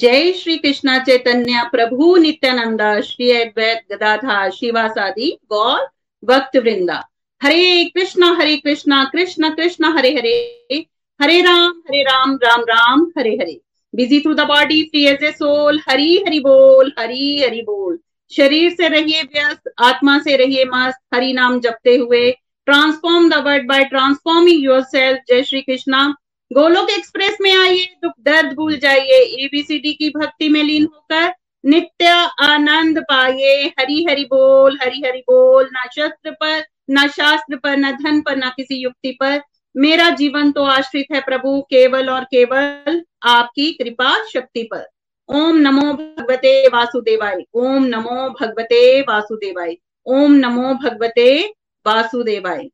जय श्री कृष्णा चैतन्य, प्रभु नित्यानंद, श्री अद्वैत गदाधा शिवासादि गौर भक्त वृंदा Hare Krishna Hare Krishna, Krishna Krishna, Hare Hare. Hare Ram Hare Ram Ram Ram, Hare Hare. Busy through the body free as a soul Hari Hari बोल, हरी हरि बोल। शरीर से रहिए व्यस्त, आत्मा से रहिए मस्त, हरि नाम जपते हुए। Transform the world by transforming yourself जय श्री कृष्णा। गोलोक एक्सप्रेस में आइए, दुख दर्द भूल जाइए एबीसीडी की भक्ति में लीन होकर नित्य आनंद पाइए। हरि हरि बोल, हरि हरि बोल, ना शस्त्र पर, ना शास्त्र पर, ना धन पर, ना किसी युक्ति पर। मेरा जीवन तो आश्रित है प्रभु, केवल और केवल आपकी कृपा शक्ति पर। ओम नमो भगवते वासुदेवाय, ओम नमो भगवते वासुदेवाय, ओम नमो भगवते वासुदेवाय।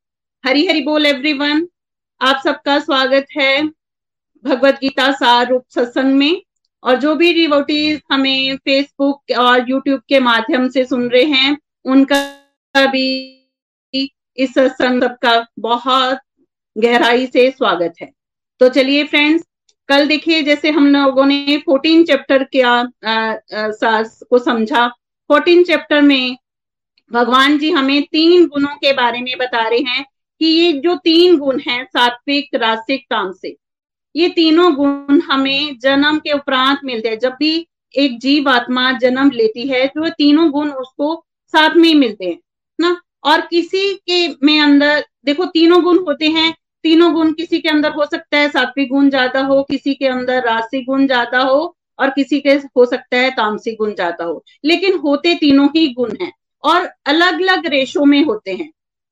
हरि हरि बोल एवरीवन आप सबका स्वागत है भगवत गीता सार रूप सत्संग में। और जो भी डिवोटीज हमें फेसबुक और यूट्यूब के माध्यम से सुन रहे हैं, उनका भी इस सत्संग सबका बहुत गहराई से स्वागत है। तो चलिए फ्रेंड्स कल देखिए जैसे हम लोगों ने फोर्टीन चैप्टर क्या को समझा। फोर्टीन चैप्टर में भगवान जी हमें तीन गुणों के बारे में बता रहे हैं। कि ये जो तीन गुण हैं सात्विक, रासिक, तामसिक, ये तीनों गुण हमें जन्म के उपरांत मिलते हैं। जब भी एक जीव आत्मा जन्म लेती है तो तीनों गुण उसको साथ में ही मिलते हैं, ना? और किसी के में अंदर, देखो, तीनों गुण होते हैं, तीनों गुण किसी के अंदर हो सकता है, सात्विक गुण ज़्यादा हो, किसी के अंदर रासिक गुण ज़्यादा हो, और किसी के हो सकता है, तामसिक गुण ज़्यादा हो। लेकिन होते तीनों ही गुण हैं, और अलग अलग रेशो में होते हैं।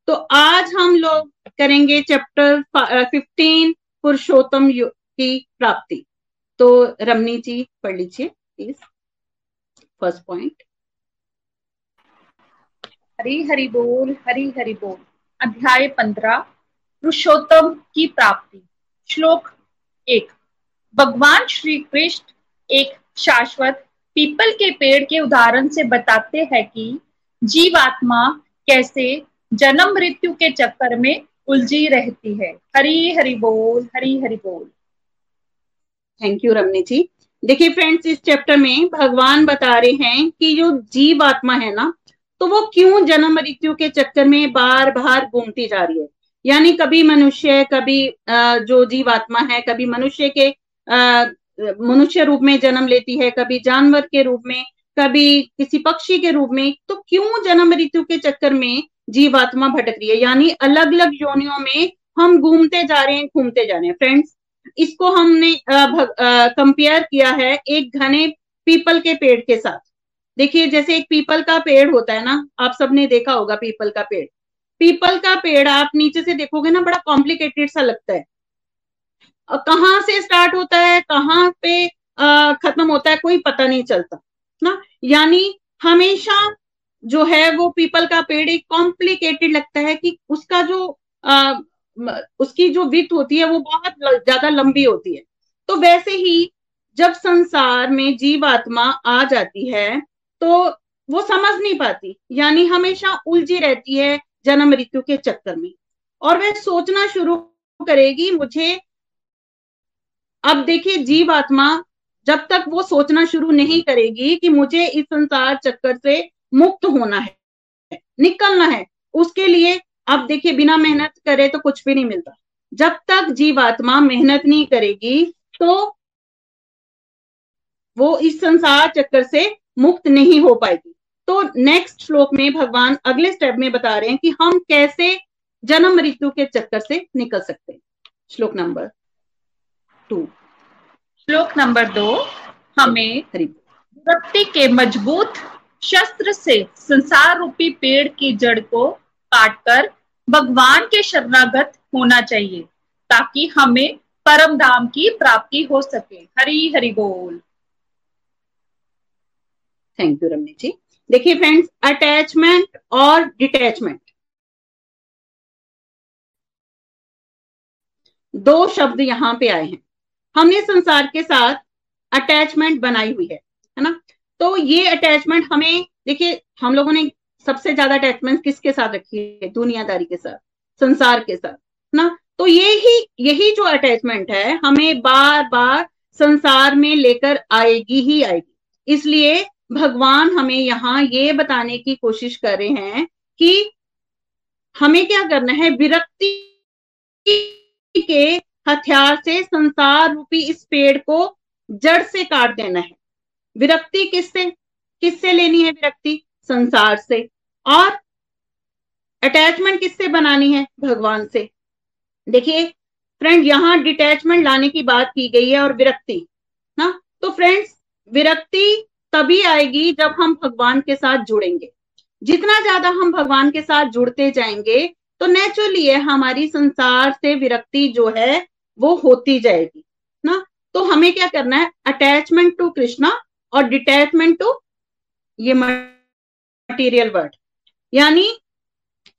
तो आज हम लोग करेंगे चैप्टर फिफ्टीन पुरुषोत्तम की प्राप्ति। तो रमनी जी, पढ़ लीजिए please first point Hari Hari बोल, हरी हरि बोल। अध्याय पंद्रह, पुरुषोत्तम की प्राप्ति। श्लोक एक। भगवान श्री कृष्ण एक शाश्वत, पीपल के पेड़ के उदाहरण से बताते हैं कि जीवात्मा कैसे जन्म मृत्यु के चक्कर में उलझी रहती है। हरी हरि बोल, हरी हरि बोल। थैंक यू रमनी जी देखिए फ्रेंड्स इस चैप्टर में भगवान बता रहे हैं कि जो जीव आत्मा है ना तो वो क्यों जन्म मृत्यु के चक्कर में बार बार घूमती जा रही है? यानी कभी मनुष्य, कभी जो जीव आत्मा है, कभी मनुष्य के मनुष्य रूप में जन्म लेती है, कभी जानवर के रूप में, कभी किसी पक्षी के रूप में तो क्यों जन्म मृत्यु के चक्कर में जीवात्मा भटक रही है। यानी अलग अलग योनियों में हम घूमते जा रहे हैं, घूमते जा रहे हैं। फ्रेंड्स इसको हमने कंपेयर किया है एक घने पीपल के पेड़ के साथ। देखिए, जैसे एक पीपल का पेड़ होता है ना, आप सबने देखा होगा पीपल का पेड़। पीपल का पेड़ आप नीचे से देखोगे ना, बड़ा कॉम्प्लिकेटेड सा लगता है। कहाँ से स्टार्ट होता है, कहाँ पे खत्म होता है, कोई पता नहीं चलता, ना? यानी हमेशा जो है वो पीपल का पेड़ एक कॉम्प्लिकेटेड लगता है कि उसका जो आ, उसकी जो विथ होती है वो बहुत ज़्यादा लंबी होती है। तो वैसे ही जब संसार में जीव आत्मा आ जाती है तो वो समझ नहीं पाती। यानी हमेशा उलझी रहती है जन्म मृत्यु के चक्कर में। और वह सोचना शुरू करेगी मुझे अब देखिए जीव आत्मा जब तक वो सोचना शुरू नहीं करेगी कि मुझे इस संसार चक्कर से मुक्त होना है निकलना है। उसके लिए अब देखिए बिना मेहनत करे तो कुछ भी नहीं मिलता। जब तक जीवात्मा मेहनत नहीं करेगी तो वो इस संसार चक्कर से मुक्त नहीं हो पाएगी। तो नेक्स्ट श्लोक में भगवान अगले स्टेप में बता रहे हैं कि हम कैसे जन्म मृत्यु के चक्कर से निकल सकते हैं। श्लोक नंबर टू श्लोक नंबर दो हमें विरक्ति के मज़बूत शस्त्र से संसार रूपी पेड़ की जड़ को काटकर भगवान के शरणागत होना चाहिए, ताकि हमें परम धाम की प्राप्ति हो सके। हरी हरि बोल। थैंक यू रमनी जी देखिए फ्रेंड्स अटैचमेंट और डिटैचमेंट दो शब्द यहाँ पे आए हैं। हमने संसार के साथ अटैचमेंट बनाई हुई है है ना? तो ये अटैचमेंट हमें, देखिए, हम लोगों ने सबसे ज़्यादा अटैचमेंट किसके साथ रखी है? दुनियादारी के साथ, संसार के साथ ना? तो ये ही यही जो अटैचमेंट है, हमें बार बार संसार में लेकर आएगी ही आएगी। इसलिए भगवान हमें यहाँ ये बताने की कोशिश कर रहे हैं कि हमें क्या करना है? विरक्ति के हथियार से संसार रूपी इस पेड़ को जड़ से काट देना है। विरक्ति किससे किससे लेनी है विरक्ति? संसार से। और अटैचमेंट किससे बनानी है? भगवान से। देखिए फ्रेंड यहाँ डिटैचमेंट लाने की बात की गई है और विरक्ति, ना? तो फ्रेंड्स विरक्ति तभी आएगी जब हम भगवान के साथ जुड़ेंगे। जितना ज़्यादा हम भगवान के साथ जुड़ते जाएँगे तो नेचुरली है हमारी संसार से विरक्ति जो है, वो होती जाएगी, ना? तो हमें क्या करना है? अटैचमेंट टू कृष्णा और डिटैचमेंट टू ये मटेरियल वर्ड यानी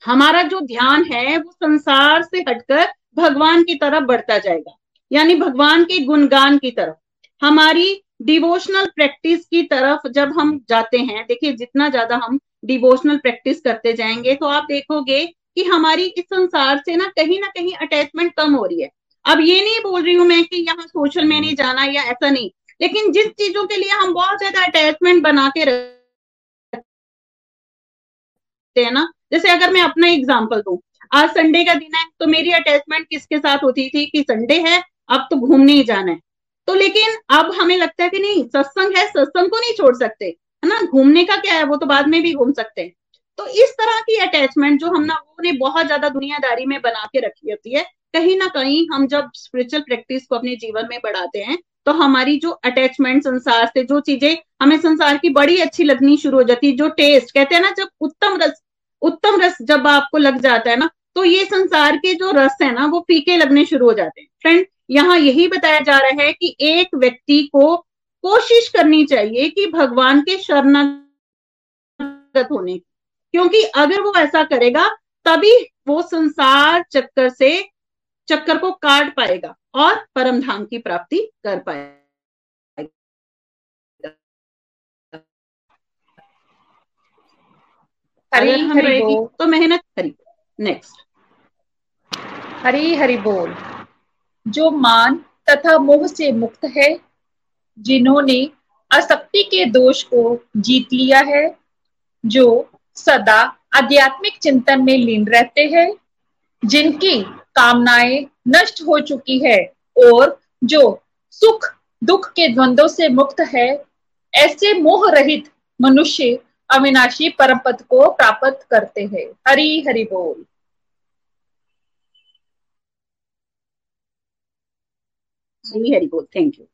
हमारा जो ध्यान है वो संसार से हटकर भगवान की तरफ़ बढ़ता जाएगा। यानी भगवान के गुणगान की तरफ़। हमारी डिवोशनल प्रैक्टिस की तरफ़ जब हम जाते हैं, देखिए जितना ज़्यादा हम डिवोशनल प्रैक्टिस करते जाएँगे तो आप देखोगे कि हमारी इस संसार से ना कहीं ना कहीं अटैचमेंट कम हो रही है। अब ये नहीं बोल रही हूँ मैं कि यहाँ सोशल में नहीं जाना या ऐसा नहीं। लेकिन जिस चीज़ों के लिए हम बहुत ज़्यादा अटैचमेंट बना के रखते हैं ना, जैसे अगर मैं अपना एग्ज़ाम्पल दू, आज संडे का दिन है तो मेरी अटैचमेंट किसके साथ होती थी कि संडे है, अब तो घूमने ही जाना है। तो लेकिन अब हमें लगता है कि नहीं, सत्संग है, सत्संग को नहीं छोड़ सकते, है ना? घूमने का क्या है, वो तो बाद में भी घूम सकते हैं। तो इस तरह की अटैचमेंट जो हम ना वो ने बहुत ज़्यादा दुनियादारी में बना के रखी होती है। कहीं ना कहीं हम जब स्पिरिचुअल प्रैक्टिस को अपने जीवन में बढ़ाते हैं तो हमारी जो अटैचमेंट संसार से जो चीज़ें हमें संसार की बड़ी अच्छी लगनी शुरू हो जाती है, जो टेस्ट कहते हैं ना, जब उत्तम रस उत्तम रस जब आपको लग जाता है ना तो ये संसार के जो रस है ना, वो फीके लगने शुरू हो जाते हैं। फ्रेंड यहाँ यही बताया जा रहा है कि एक व्यक्ति को कोशिश करनी चाहिए कि भगवान के शरणागत होने की। क्योंकि अगर वो ऐसा करेगा, तभी वो संसार चक्कर से, चक्कर को काट पाएगा। और परम धाम की प्राप्ति कर अगर हम रहेगी तो मेहनत करी। नेक्स्ट हरी हरि बोल। जो मान तथा मोह से मुक्त है जिन्होंने असक्ति के दोष को जीत लिया है जो सदा आध्यात्मिक चिंतन में लीन रहते हैं जिनकी कामनाएँ नष्ट हो चुकी है और जो सुख, दुख के द्वंद्व से मुक्त है, ऐसे मोह रहित मनुष्य अविनाशी परम पद को प्राप्त करते हैं। हरि हरि बोल। हरी, हरि बोल। थैंक यू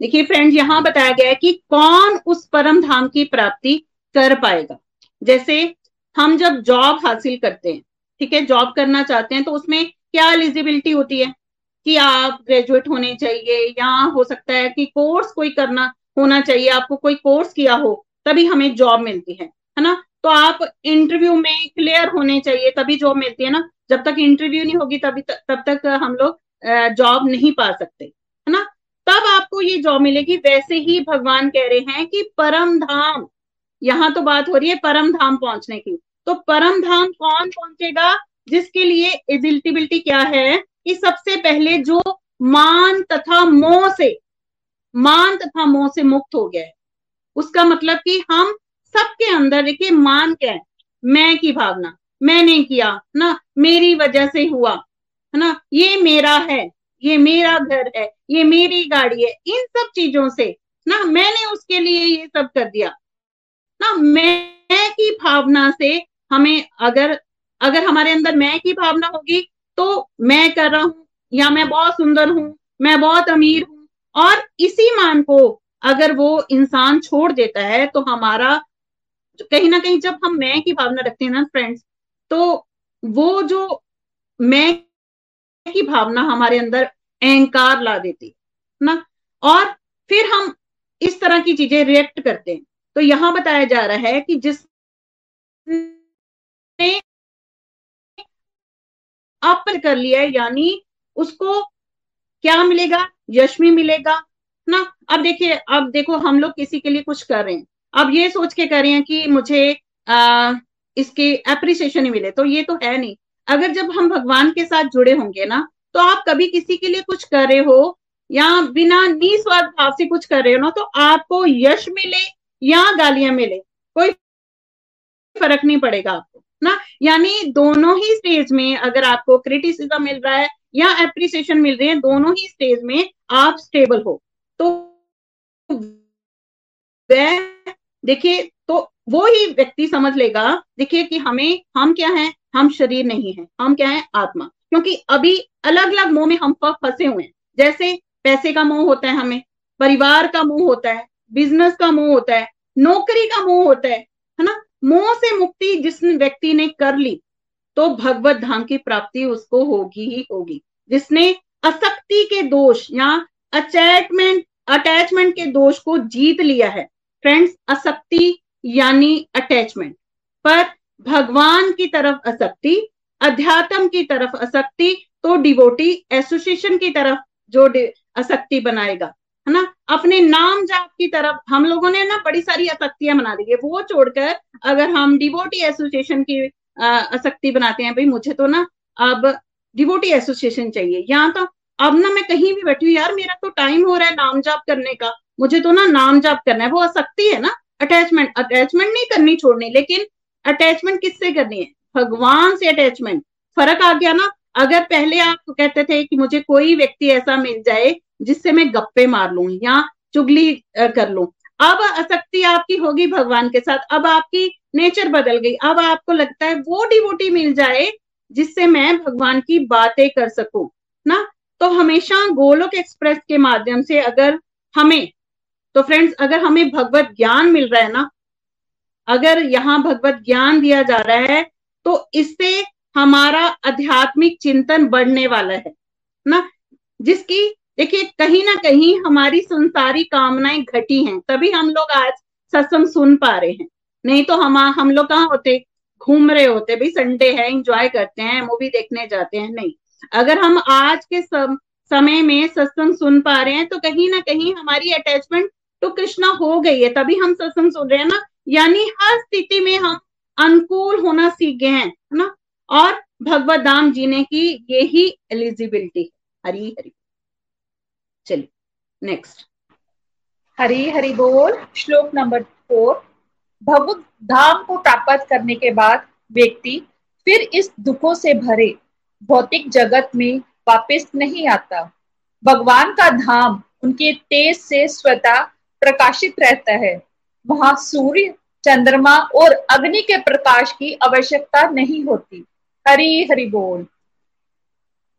देखिए फ्रेंड्स यहाँ बताया गया है कि कौन उस परम धाम की प्राप्ति कर पाएगा? जैसे हम जब जॉब हासिल करते हैं, ठीक है? जॉब करना चाहते हैं तो उसमें क्या एलिजिबिलिटी होती है? कि आप ग्रेजुएट होने चाहिए, या हो सकता है कि कोर्स कोई करना, होना चाहिए, आपको कोई कोर्स किया हो, तभी हमें जॉब मिलती है है ना? तो आप इंटरव्यू में क्लियर होने चाहिए, तभी जॉब मिलती है ना? जब तक इंटरव्यू नहीं होगी, तभी तब तक हम लोग जॉब नहीं पा सकते, है ना? तब आपको ये जॉब मिलेगी। वैसे ही भगवान कह रहे हैं कि परम धाम, यहाँ तो बात हो रही है परम धाम पहुँचने की। तो परम धाम कौन पहुंचेगा? जिसके लिए एजिलिटिबिलिटी क्या है? कि सबसे पहले जो मान तथा मोह से, मान तथा मोह से मुक्त हो गया है उसका मतलब कि हम सबके अंदर, देखिए, मान क्या है? मैं की भावना, मैंने किया, ना, मेरी वजह से हुआ, है ना? ये मेरा है, ये मेरा घर है, ये मेरी गाड़ी है, इन सब चीज़ों से, ना, मैंने उसके लिए ये सब कर दिया। ना, मैं की भावना से हमें अगर अगर हमारे अंदर मैं की भावना होगी तो मैं कर रहा हूँ, या मैं बहुत सुंदर हूँ, मैं बहुत अमीर हूँ, और इसी मान को अगर वो इंसान छोड़ देता है तो हमारा, कहीं ना कहीं जब हम मैं की भावना रखते हैं ना फ्रेंड्स तो वो जो मैं की भावना हमारे अंदर अहंकार ला देती है, ना? और फिर हम इस तरह की चीज़ें रिएक्ट करते हैं। तो यहाँ बताया जा रहा है कि जिस अप कर लिया है यानी उसको क्या मिलेगा? यशमी मिलेगा ना? अब देखिए अब देखो हम लोग किसी के लिए कुछ कर रहे हैं। अब ये सोच के कर रहे हैं कि मुझे आ, इसके अप्रिसिएशन ही मिले तो ये तो है नहीं। अगर जब हम भगवान के साथ जुड़े होंगे ना तो आप कभी किसी के लिए कुछ कर रहे हो या बिना निस्वार्थ भाव से कुछ कर रहे हो ना तो आपको यश मिले या गालियाँ मिले कोई फ़र्क नहीं पड़ेगा आपको। ना? यानी दोनों ही स्टेज में अगर आपको क्रिटिसिज्म मिल रहा है या अप्रिसिएशन मिल रही है, दोनों ही स्टेज में आप स्टेबल हो। तो देखिए तो वो ही व्यक्ति समझ लेगा, देखिए, कि हमें, हम क्या है? हम शरीर नहीं है, हम क्या है? आत्मा। क्योंकि अभी अलग अलग मोह में हम फंसे हुए हैं। जैसे पैसे का मोह होता है हमें, परिवार का मोह होता है बिज़नेस का मोह होता है, नौकरी का मोह होता है है ना? मोह से मुक्ति जिस व्यक्ति ने कर ली तो भगवत धाम की प्राप्ति उसको होगी ही होगी। जिसने असक्ति के दोष या अटैचमेंट अटैचमेंट के दोष को जीत लिया है। फ्रेंड्स असक्ति यानी अटैचमेंट पर भगवान की तरफ़ असक्ति, अध्यात्म की तरफ़ असक्ति तो डिवोटी एसोसिएशन की तरफ़ जो असक्ति बनाएगा, है ना? अपने नाम जाप की तरफ़ हम लोगों ने ना बड़ी सारी असक्तियाँ बना दी है। वो छोड़कर अगर हम डिवोटी एसोसिएशन की आसक्ति बनाते हैं, भाई मुझे तो ना अब डिवोटी एसोसिएशन चाहिए। या तो अब ना मैं कहीं भी बैठी हूँ यार मेरा तो टाइम हो रहा है नाम जाप करने का। मुझे तो ना नाम जाप करना है। वो असक्ति है ना अटैचमेंट अटैचमेंट नहीं करनी छोड़नी, लेकिन अटैचमेंट किससे करनी है? भगवान से अटैचमेंट फ़र्क आ गया ना, अगर पहले आप कहते थे कि मुझे कोई व्यक्ति ऐसा मिल जाए जिससे मैं गप्पे मार लू या चुगली कर लू। अब आसक्ति आपकी होगी भगवान के साथ। अब आपकी नेचर बदल गई। अब आपको लगता है वो डिवोटी मिल जाए जिससे मैं भगवान की बातें कर सकूँ, ना? तो हमेशा गोलोक एक्सप्रेस के माध्यम से अगर हमें तो फ्रेंड्स, अगर हमें भगवत ज्ञान मिल रहा है ना, अगर यहाँ भगवत ज्ञान दिया जा रहा है तो इससे हमारा आध्यात्मिक चिंतन बढ़ने वाला है, ना? जिसकी देखिए कहीं ना कहीं हमारी संसारी कामनाएँ घटी हैं तभी हम लोग आज सत्संग सुन पा रहे हैं। नहीं तो हम हम लोग कहाँ होते? घूम रहे होते भाई संडे है एंजॉय करते हैं मूवी देखने जाते हैं नहीं। अगर हम आज के सम, समय में सत्संग सुन पा रहे हैं तो कहीं ना कहीं हमारी अटैचमेंट तो कृष्णा हो गई है तभी हम सत्संग सुन रहे हैं ना। यानी हर स्थिति में हम अनुकूल होना सीख गए हैं ना? और भगवत धाम जीने की यही एलिजिबिलिटी हरी हरी। चलिए नेक्स्ट हरी हरी बोल श्लोक नंबर फोर भगवत धाम को प्राप्त करने के बाद व्यक्ति फिर इस दुखों से भरे भौतिक जगत में वापस नहीं आता। भगवान का धाम उनके तेज से स्वतः प्रकाशित रहता है। वहाँ सूर्य चंद्रमा और अग्नि के प्रकाश की आवश्यकता नहीं होती। हरी हरि बोल।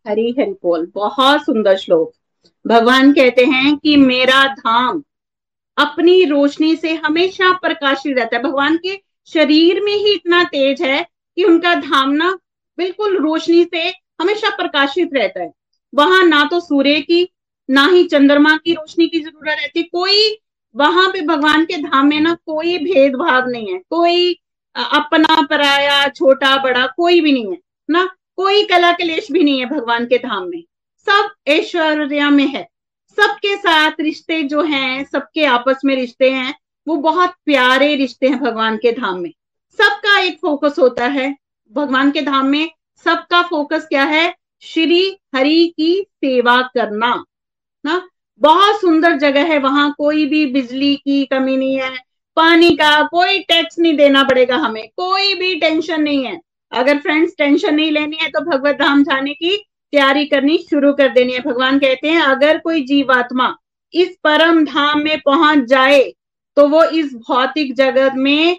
हरी हरि बोल बहुत सुंदर श्लोक। भगवान कहते हैं कि मेरा धाम अपनी रोशनी से हमेशा प्रकाशित रहता है। भगवान के शरीर में ही इतना तेज है कि उनका धाम ना बिल्कुल रोशनी से हमेशा प्रकाशित रहता है। वहाँ ना तो सूर्य की, ना ही चंद्रमा की रोशनी की ज़रूरत रहती। कोई वहाँ पे भगवान के धाम में ना कोई भेदभाव नहीं है। कोई अपना पराया, छोटा, बड़ा कोई भी नहीं है, ना? कोई कला कलेश भी नहीं है भगवान के धाम में। सब ऐश्वर्या में है। सबके साथ रिश्ते जो हैं, सबके आपस में रिश्ते हैं, वो बहुत प्यारे रिश्ते हैं भगवान के धाम में। सबका एक फोकस होता है भगवान के धाम में। सबका फोकस क्या है? श्री हरि की सेवा करना, ना? बहुत सुंदर जगह है वहाँ। कोई भी बिजली की कमी नहीं है, पानी का कोई टैक्स नहीं देना पड़ेगा हमें। कोई भी टेंशन नहीं है। अगर फ्रेंड्स टेंशन नहीं लेनी है तो भगवत धाम जाने की तैयारी करनी शुरू कर देनी है। भगवान कहते हैं, अगर कोई जीवात्मा इस परम धाम में पहुँच जाए तो वो इस भौतिक जगत में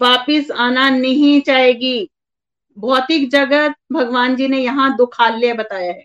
वापिस आना नहीं चाहेगी। भौतिक जगत, भगवान जी ने यहाँ दुखालय बताया है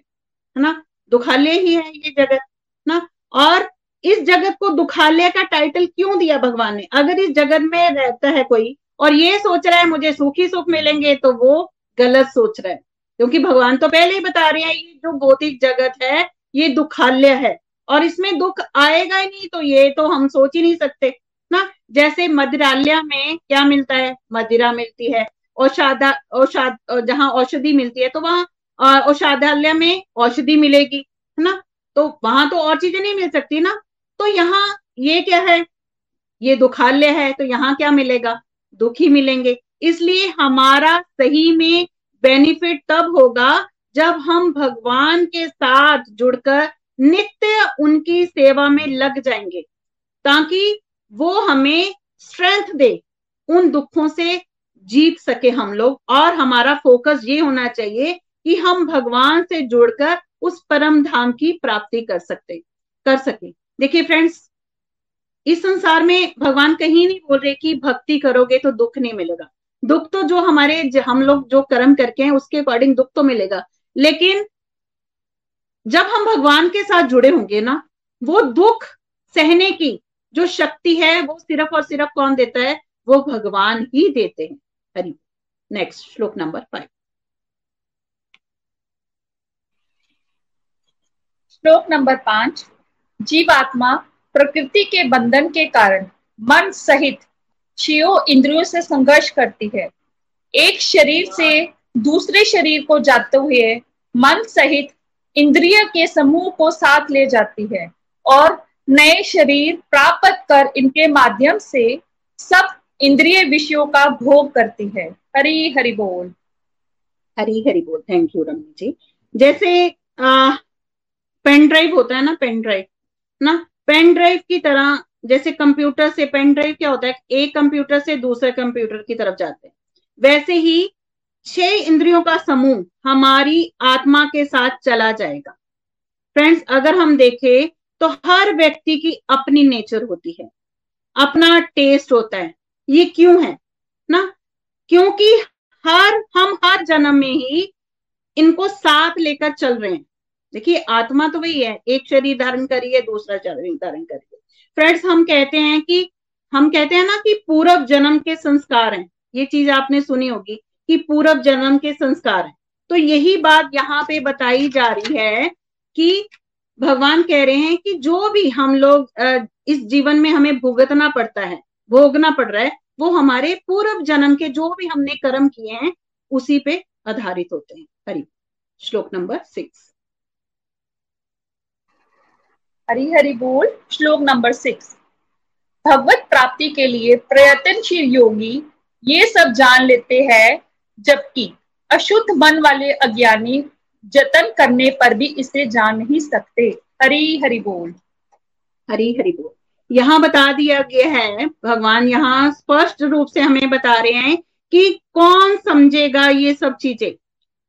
है ना? दुखालय ही है ये जगत, ना? और इस जगत को दुखालय का टाइटल क्यों दिया भगवान ने? अगर इस जगत में रहता है कोई और ये सोच रहा है, मुझे सुखी सुख मिलेंगे तो वो गलत सोच रहा है। क्योंकि भगवान तो पहले ही बता रहे हैं, ये जो भौतिक जगत है, ये दुखालय है। और इसमें दुख आएगा ही नहीं तो ये तो हम सोच ही नहीं सकते। ना, जैसे मदिरालय में क्या मिलता है? मदिरा मिलती है औषाधा औषाध जहाँ औषधि मिलती है तो वहाँ औषाधालय में औषधि मिलेगी, है ना? तो वहाँ तो और चीज़ें नहीं मिल सकती ना। तो यहाँ ये क्या है? ये दुखालय है तो यहाँ क्या मिलेगा? दुख मिलेंगे। इसलिए हमारा सही में बेनिफिट तब होगा जब हम भगवान के साथ जुड़कर नित्य उनकी सेवा में लग जाएँगे, ताकि वो हमें स्ट्रेंथ दे, उन दुखों से जीत सके हम लोग। और हमारा फोकस ये होना चाहिए कि हम भगवान से जुड़कर उस परम धाम की प्राप्ति कर सकते, कर सके। देखिए फ्रेंड्स इस संसार में भगवान कहीं नहीं बोल रहे कि भक्ति करोगे तो दुख नहीं मिलेगा। दुख तो जो हमारे हम लोग जो कर्म करके हैं, उसके अकॉर्डिंग दुख तो मिलेगा। लेकिन जब हम भगवान के साथ जुड़े होंगे ना, वो दुख सहने की जो शक्ति है, वो सिर्फ़ और सिर्फ़ कौन देता है? वो भगवान ही देते हैं। हरि। नेक्स्ट श्लोक नंबर फाइव श्लोक नंबर पाँच। जीवात्मा प्रकृति के बंधन के कारण मन सहित छियो इंद्रियों से संघर्ष करती है। एक शरीर से दूसरे शरीर को जाते हुए मन सहित इंद्रिय के समूह को साथ ले जाती है और नए शरीर प्राप्त कर इनके माध्यम से सब इंद्रिय विषयों का भोग करती है। हरी हरि बोल। हरी हरि बोल। थैंक यू रमनी जी जैसे पेन ड्राइव होता है ना पेन ड्राइव ना? पेन ड्राइव की तरह जैसे कंप्यूटर से पेन ड्राइव क्या होता है? एक कंप्यूटर से दूसरे कंप्यूटर की तरफ़ जाते हैं। वैसे ही छह इंद्रियों का समूह हमारी आत्मा के साथ चला जाएगा। फ्रेंड्स, अगर हम देखें तो हर व्यक्ति की अपनी नेचर होती है। अपना टेस्ट होता है। ये क्यों है? ना? क्योंकि हर, हम हर जन्म में ही इनको साथ लेकर चल रहे हैं। देखिए, आत्मा तो वही है। एक शरीर धारण करिए, दूसरा शरीर धारण करिए। फ्रेंड्स हम कहते हैं कि, हम कहते हैं ना कि पूर्व जन्म के संस्कार हैं। ये चीज़ आपने सुनी होगी कि पूर्व जन्म के संस्कार हैं। तो यही बात यहाँ पे बताई जा रही है कि भगवान कह रहे हैं कि जो भी हम लोग इस जीवन में हमें भुगतना पड़ता है, भोगना पड़ रहा है, वो हमारे पूर्व जन्म के जो भी हमने कर्म किए हैं, उसी पे आधारित होते हैं। हरि, श्लोक नंबर सिक्स हरि हरि बोल, श्लोक नंबर सिक्स भगवत प्राप्ति के लिए प्रयत्नशील योगी ये सब जान लेते हैं, जबकि अशुद्ध मन वाले अज्ञानी जतन करने पर भी इसे जान नहीं सकते। हरी हरि बोल। हरी हरि बोल। यहाँ बता दिया गया है, भगवान यहाँ स्पष्ट रूप से हमें बता रहे हैं कि कौन समझेगा ये सब चीज़ें?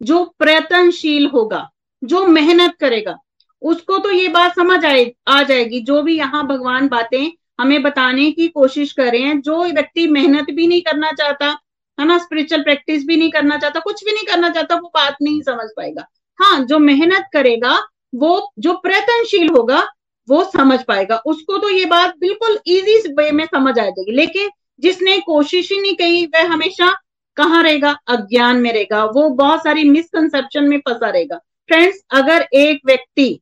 जो प्रयत्नशील होगा, जो मेहनत करेगा उसको तो ये बात समझ आए, आ जाएगी। जो भी यहाँ भगवान बातें हमें बताने की कोशिश कर रहे हैं, जो व्यक्ति मेहनत भी नहीं करना चाहता, है ना स्पिरिचुअल प्रैक्टिस भी नहीं करना चाहता, कुछ भी नहीं करना चाहता, वो बात नहीं समझ पाएगा। हाँ जो मेहनत करेगा, वो, जो प्रयत्नशील होगा, वो समझ पाएगा। उसको तो ये बात बिल्कुल इजी वे में समझ आ जाएगी। लेकिन जिसने कोशिश ही नहीं की वह हमेशा कहाँ रहेगा? अज्ञान में रहेगा। वो बहुत सारी मिसकंसेप्शन में फंसा रहेगा। फ्रेंड्स अगर एक व्यक्ति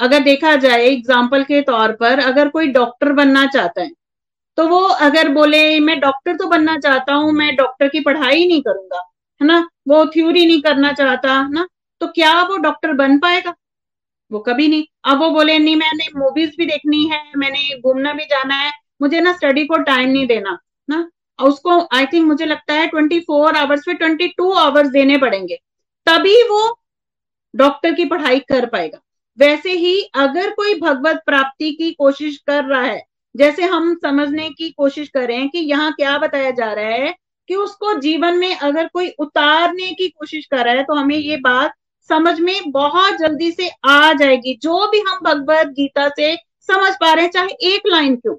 अगर देखा जाए एग्ज़ाम्पल के तौर पर, अगर कोई डॉक्टर बनना चाहता है तो वो अगर बोले, मैं डॉक्टर तो बनना चाहता हूँ, मैं डॉक्टर की पढ़ाई नहीं करूँगा, है ना? वो थ्योरी नहीं करना चाहता है ना? तो क्या वो डॉक्टर बन पाएगा? वो कभी नहीं। अब वो बोले, नहीं, मैंने मूवीज़ भी देखनी है, मैंने घूमना भी जाना है, मुझे ना स्टडी को टाइम नहीं देना, ना? उसको आई थिंक मुझे लगता है ट्वेंटी फोर आवर्स में ट्वेंटी टू आवर्स देने पड़ेंगे, तभी वो डॉक्टर की पढ़ाई कर पाएगा। वैसे ही अगर कोई भगवत प्राप्ति की कोशिश कर रहा है, जैसे हम समझने की कोशिश कर रहे हैं कि यहाँ क्या बताया जा रहा है कि उसको जीवन में अगर कोई उतारने की कोशिश कर रहा है तो हमें ये बात समझ में बहुत जल्दी से आ जाएगी। जो भी हम भगवत गीता से समझ पा रहे हैं, चाहे एक लाइन क्यों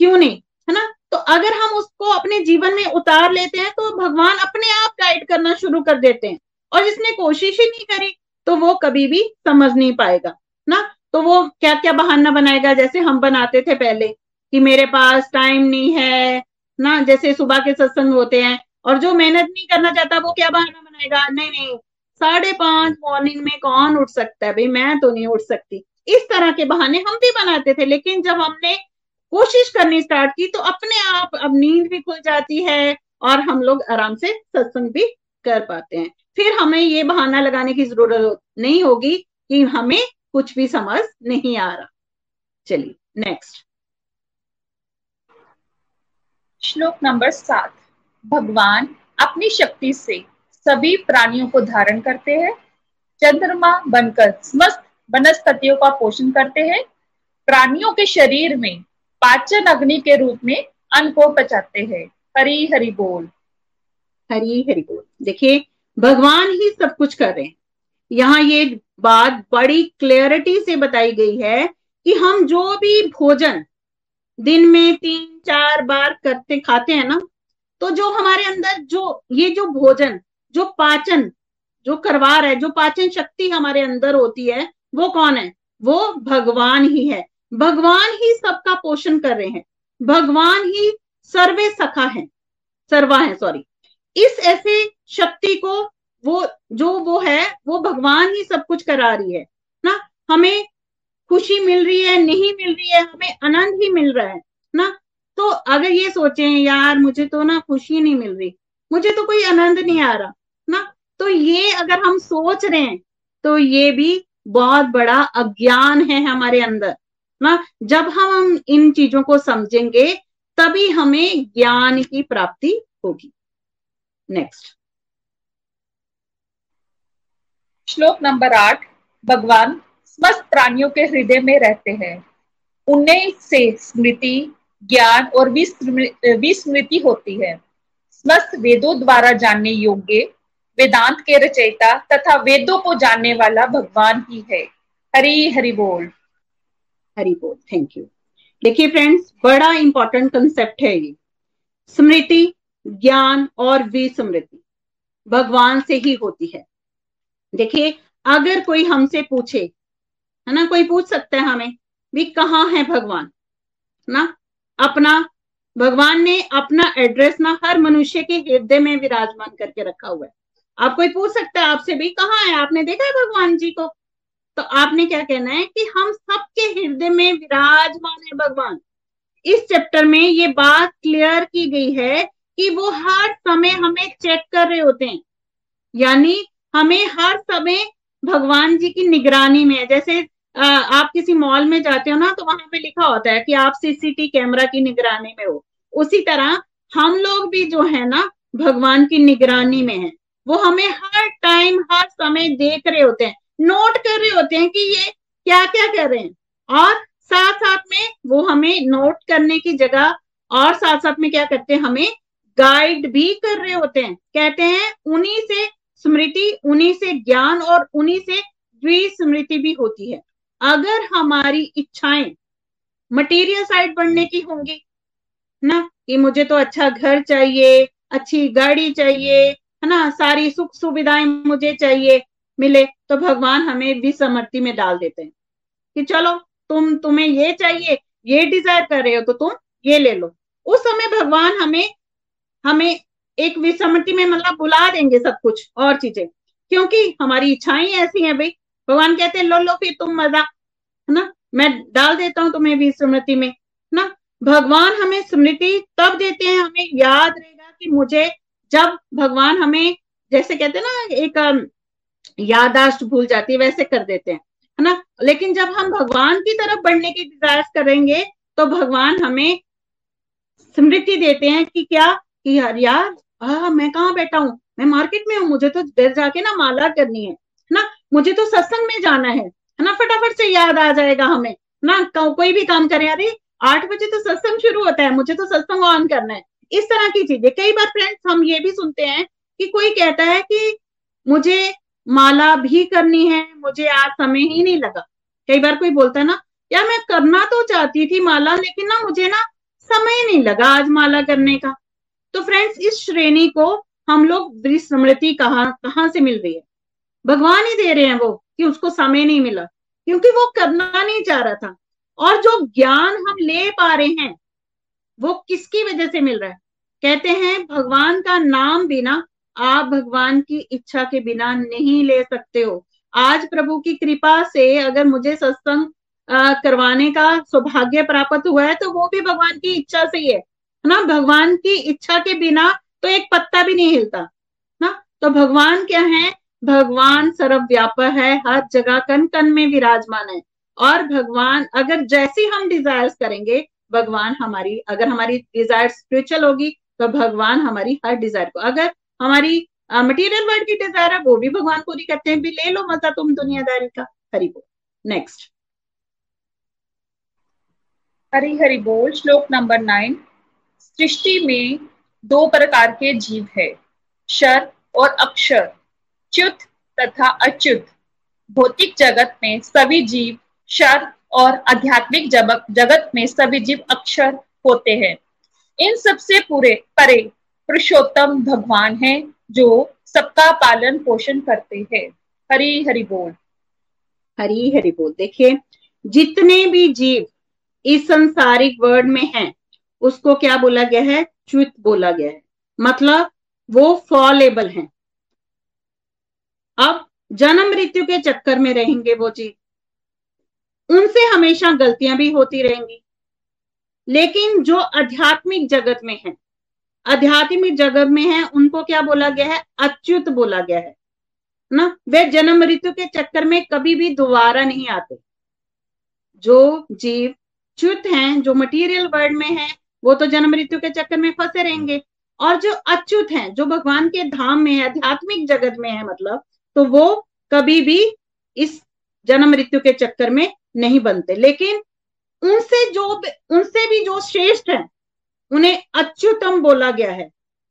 क्यों नहीं, है ना? तो अगर हम उसको अपने जीवन में उतार लेते हैं तो भगवान अपने आप गाइड करना शुरू कर देते हैं। और जिसने कोशिश ही नहीं करी तो वो कभी भी समझ नहीं पाएगा, ना? तो वो क्या क्या बहाना बनाएगा? जैसे हम बनाते थे पहले कि मेरे पास टाइम नहीं है, ना? जैसे सुबह के सत्संग होते हैं और जो मेहनत नहीं करना चाहता, वो क्या बहाना बनाएगा? नहीं नहीं। साढ़े पाँच मॉर्निंग में कौन उठ सकता है? भाई, मैं तो नहीं उठ सकती। इस तरह के बहाने हम भी बनाते थे, लेकिन जब हमने कोशिश करनी स्टार्ट की तो अपने आप अब नींद भी खुल जाती है और हम लोग आराम से सत्संग भी कर पाते हैं। फिर हमें ये बहाना लगाने की ज़रूरत नहीं होगी कि हमें कुछ भी समझ नहीं आ रहा। चलिए नेक्स्ट श्लोक नंबर सात। भगवान अपनी शक्ति से सभी प्राणियों को धारण करते हैं। चंद्रमा बनकर समस्त वनस्पतियों का पोषण करते हैं। प्राणियों के शरीर में पाचन अग्नि के रूप में अन्न को पचाते हैं। हरी हरि बोल। हरी हरि बोल। देखिए भगवान ही सब कुछ कर रहे हैं। यहाँ ये बात बड़ी क्लियरिटी से बताई गई है कि हम जो भी भोजन दिन में तीन, चार बार करते, खाते हैं ना तो जो हमारे अंदर जो, ये जो भोजन, जो पाचन, जो करवा रहा है, जो पाचन शक्ति हमारे अंदर होती है, वो कौन है? वो भगवान ही है। भगवान ही सबका पोषण कर रहे हैं। भगवान ही सर्वे सखा है। सर्वा है सॉरी इस ऐसे शक्ति को वो, जो वो है, वो भगवान ही सब कुछ करा रही है, ना? हमें खुशी मिल रही है, नहीं मिल रही है, हमें आनंद ही मिल रहा है, ना? तो अगर ये सोचे, यार, मुझे तो ना खुशी नहीं मिल रही, मुझे तो कोई आनंद नहीं आ रहा, ना? तो ये अगर हम सोच रहे हैं तो ये भी बहुत बड़ा अज्ञान है हमारे अंदर, ना? जब हम इन चीज़ों को समझेंगे, तभी हमें ज्ञान की प्राप्ति होगी। नेक्स्ट श्लोक नंबर आठ, भगवान समस्त प्राणियों के हृदय में रहते हैं। उन्हें से स्मृति, ज्ञान और विस्मृति होती है। समस्त वेदों द्वारा जानने योग्य, वेदांत के रचयिता तथा वेदों को जानने वाला भगवान ही है। हरी, हरि बोल। हरि बोल थैंक यू देखिए फ्रेंड्स बड़ा इंपॉर्टेंट कंसेप्ट है ये। स्मृति, ज्ञान और विस्मृति, भगवान से ही होती है। देखिए, अगर कोई हमसे पूछे, है ना, कोई पूछ सकता है हमें, भी कहाँ है भगवान? ना? अपना, भगवान ने अपना एड्रेस ना हर मनुष्य के हृदय में विराजमान करके रखा हुआ है। आप कोई पूछ सकता है आपसे, भी कहाँ है? आपने देखा है भगवान जी को? तो आपने क्या कहना है कि हम सबके हृदय में विराजमान है भगवान। इस चैप्टर में ये बात क्लियर की गई है कि वो हर समय हमें चेक कर रहे होते हैं। यानी हमें हर समय भगवान जी की निगरानी में है। जैसे आप किसी मॉल में जाते हो ना तो वहाँ पे लिखा होता है कि आप सीसीटी कैमरा की निगरानी में हो। उसी तरह हम लोग भी जो है ना, भगवान की निगरानी में है। वो हमें हर टाइम, हर समय देख रहे होते हैं। नोट कर रहे होते हैं कि ये क्या क्या कर रहे हैं। और साथ साथ में वो हमें नोट करने की जगह और साथ साथ में क्या करते हैं, हमें गाइड भी कर रहे होते हैं। कहते हैं, उन्हीं से स्मृति, उन्हीं से ज्ञान और उन्हीं से द्विस्मृति भी होती है। अगर हमारी इच्छाएँ मटेरियल साइड बढ़ने की होंगी, ना? कि मुझे तो अच्छा घर चाहिए, अच्छी गाड़ी चाहिए, है ना? सारी सुख सुविधाएँ मुझे चाहिए, मिले तो भगवान हमें विसमर्थी में डाल देते हैं। कि चलो, तुम, तुम्हें ये चाहिए, ये डिज़ायर कर रहे हो तो तुम ये ले लो। उस समय भगवान हमें हमें एक विसमति में मतलब बुला देंगे सब कुछ, और चीज़ें। क्योंकि हमारी इच्छाएँ ऐसी हैं भाई। भगवान कहते हैं, लो लो, फिर तुम मज़ा। है ना? मैं डाल देता हूँ तुम्हें विस्मृति में, ना? भगवान हमें स्मृति तब देते हैं, हमें याद रहेगा कि मुझे जब भगवान हमें, जैसे कहते हैं ना, एक यादाश्त भूल जाती है, वैसे कर देते हैं, है ना? लेकिन जब हम भगवान की तरफ़ बढ़ने की डिज़ायर करेंगे तो भगवान हमें स्मृति देते हैं कि क्या कि यार यार हाँ मैं कहाँ बैठा हूँ? मैं मार्केट में हूँ, मुझे तो देर जाके ना माला करनी है ना? मुझे तो सत्संग में जाना है ना? फटाफट से याद आ जाएगा हमें ना? कोई भी काम करे, अरे, आठ बजे तो सत्संग शुरू होता है, मुझे तो सत्संग ऑन करना है। इस तरह की चीज़ें। कई बार फ्रेंड्स हम ये भी सुनते हैं कि कोई कहता है कि मुझे माला भी करनी है, मुझे आज समय ही नहीं लगा। कई बार कोई बोलता है ना या मैं करना तो चाहती थी माला, लेकिन ना मुझे ना समय नहीं लगा आज माला करने का। तो फ्रेंड्स इस श्रेणी को हम लोग स्मृति कहा, कहाँ से मिल रही है? भगवान ही दे रहे हैं वो कि उसको समय नहीं मिला, क्योंकि वो करना नहीं चाह रहा था। और जो ज्ञान हम ले पा रहे हैं, वो किसकी वजह से मिल रहा है? कहते हैं, भगवान का नाम बिना आप भगवान की इच्छा के बिना नहीं ले सकते हो। आज प्रभु की कृपा से अगर मुझे सत्संग करवाने का सौभाग्य प्राप्त हुआ है तो वो भी भगवान की इच्छा से ही है। ना? भगवान की इच्छा के बिना तो एक पत्ता भी नहीं हिलता, ना? तो भगवान क्या है? भगवान सर्वव्यापक है, हर जगह कन कन में विराजमान है। और भगवान अगर जैसी हम डिजायर्स करेंगे, भगवान हमारी, अगर हमारी डिज़ायर स्पिरिचुअल होगी तो भगवान हमारी हर डिज़ायर को। अगर हमारी मटेरियल वर्ल्ड की डिज़ायर है, वो भी भगवान पूरी करते हैं, भी ले लो मज़ा तुम दुनियादारी का। हरि बोल। नेक्स्ट हरी हरि बोल, श्लोक नंबर नाइन। सृष्टि में दो प्रकार के जीव है, शर और अक्षर, च्युत तथा अच्युत। भौतिक जगत में सभी जीव शर और आध्यात्मिक जगत में सभी जीव अक्षर होते हैं। इन सबसे पूरे परे पुरुषोत्तम भगवान हैं, जो सबका पालन पोषण करते हैं। हरी हरि बोल। हरी हरि बोल। देखिए, जितने भी जीव इस संसारिक वर्ड में हैं उसको क्या बोला गया है? च्युत बोला गया है। मतलब वो फॉलेबल हैं। अब जन्म मृत्यु के चक्कर में रहेंगे वो जीव उनसे हमेशा गलतियाँ भी होती रहेंगी। लेकिन जो आध्यात्मिक जगत में है, आध्यात्मिक जगत में है, उनको क्या बोला गया है? अच्युत बोला गया है। ना? वे जन्म मृत्यु के चक्कर में कभी भी दोबारा नहीं आते। जो जीव च्युत हैं, जो मटेरियल वर्ल्ड में है वो तो जन्म मृत्यु के चक्कर में फंसे रहेंगे। और जो अच्युत हैं, जो भगवान के धाम में है, आध्यात्मिक जगत में है मतलब तो वो कभी भी इस जन्म मृत्यु के चक्कर में नहीं बनते। लेकिन उनसे जो उनसे भी जो श्रेष्ठ है, उन्हें अच्युतम बोला गया है,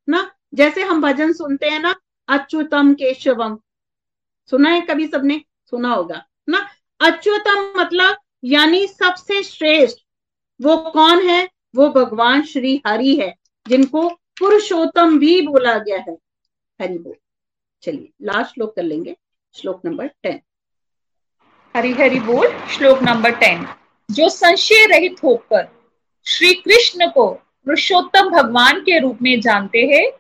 ना? जैसे हम भजन सुनते हैं ना, अच्युतम केशवम। सुना है कभी सबने? सुना होगा, ना? अच्युतम मतलब यानी सबसे श्रेष्ठ। वो कौन है? वो भगवान श्री हरि है, जिनको पुरुषोत्तम भी बोला गया है। हरि बोल। चलिए लास्ट श्लोक कर लेंगे। श्लोक नंबर टेन हरि हरि बोल, श्लोक नंबर टेन जो संशय रहित होकर श्री कृष्ण को पुरुषोत्तम भगवान के रूप में जानते हैं,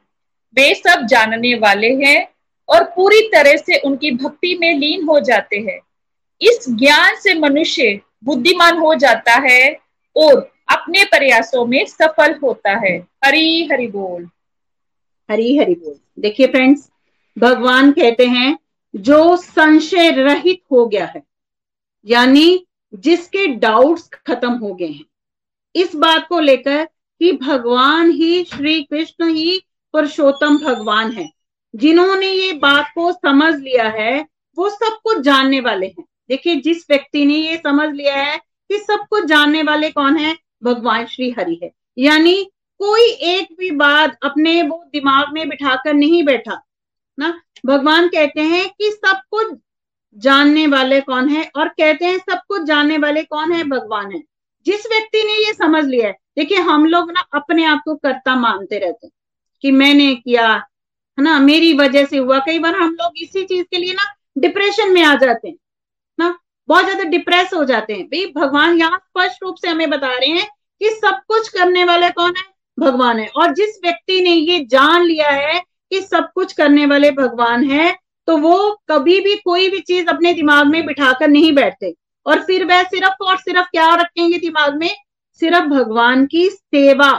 वे सब जानने वाले हैं और पूरी तरह से उनकी भक्ति में लीन हो जाते हैं। इस ज्ञान से मनुष्य बुद्धिमान हो जाता है और अपने प्रयासों में सफल होता है। हरी हरि बोल। हरी हरि बोल। देखिए फ्रेंड्स, भगवान कहते हैं, जो संशय रहित हो गया है, यानी जिसके डाउट्स खत्म हो गए हैं, इस बात को लेकर कि भगवान ही, श्री कृष्ण ही पुरुषोत्तम भगवान है। जिन्होंने ये बात को समझ लिया है, वो सब कुछ जानने वाले हैं। देखिए, जिस व्यक्ति ने ये समझ लिया है कि सब कुछ जानने वाले कौन है? भगवान श्री हरि है। यानी कोई एक भी बात अपने वो दिमाग में बिठाकर नहीं बैठा, ना? भगवान कहते हैं कि सब कुछ जानने वाले कौन है और कहते हैं सब कुछ जानने वाले कौन है? भगवान है। जिस व्यक्ति ने ये समझ लिया है, देखिए हम लोग ना अपने आप को कर्ता मानते रहते हैं कि मैंने किया, है ना? मेरी वजह से हुआ। कई बार हम लोग इसी चीज़ के लिए ना डिप्रेशन में आ जाते हैं। बहुत ज़्यादा डिप्रेस हो जाते हैं। भाई, भगवान यहाँ स्पष्ट रूप से हमें बता रहे हैं कि सब कुछ करने वाले कौन है? भगवान है। और जिस व्यक्ति ने ये जान लिया है कि सब कुछ करने वाले भगवान है तो वो कभी भी कोई भी चीज़ अपने दिमाग में बिठाकर नहीं बैठते। और फिर वह सिर्फ़ और सिर्फ़ क्या रखेंगे दिमाग में? सिर्फ़ भगवान की सेवा।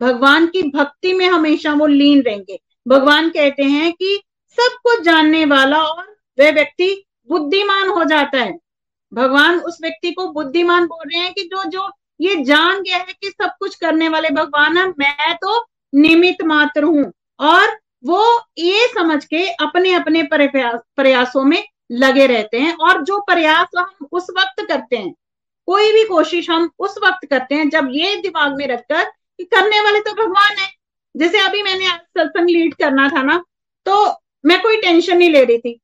भगवान की भक्ति में हमेशा वो लीन रहेंगे। भगवान कहते हैं कि सब कुछ जानने वाला और वह व्यक्ति बुद्धिमान हो जाता है। भगवान उस व्यक्ति को बुद्धिमान बोल रहे हैं कि जो जो ये जान गया है कि सब कुछ करने वाले भगवान है, मैं तो निमित मात्र हूँ। और वो ये समझ के अपने अपने प्रयासों में लगे रहते हैं और जो प्रयास हम उस वक्त करते हैं, कोई भी कोशिश हम उस वक्त करते हैं, जब ये दिमाग में रखकर कि करने वाले तो भगवान है। जैसे अभी मैंने सत्संग लीड करना था ना तो मैं कोई टेंशन नहीं ले रही थी।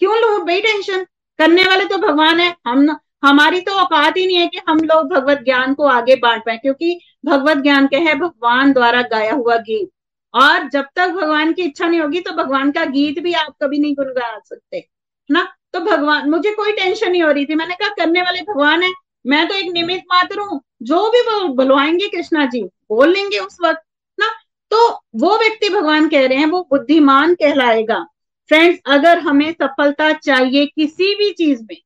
क्यों लो भाई टेंशन? करने वाले तो भगवान है। हम हमारी तो औकात ही नहीं है कि हम लोग भगवत ज्ञान को आगे बांट पाए, क्योंकि भगवत ज्ञान क्या है भगवान द्वारा गाया हुआ गीत। और जब तक भगवान की इच्छा नहीं होगी तो भगवान का गीत भी आप कभी नहीं गुनगा सकते ना? तो भगवान, मुझे कोई टेंशन नहीं हो रही थी। मैंने कहा, करने वाले भगवान है। मैं तो एक निमित मात्र हूँ। जो भी बुलवाएँगे कृष्णा जी, बोल लेंगे उस वक्त ना? तो वो व्यक्ति भगवान कह रहे हैं, वो बुद्धिमान कहलाएगा। फ्रेंड्स अगर हमें सफलता चाहिए किसी भी चीज़ में,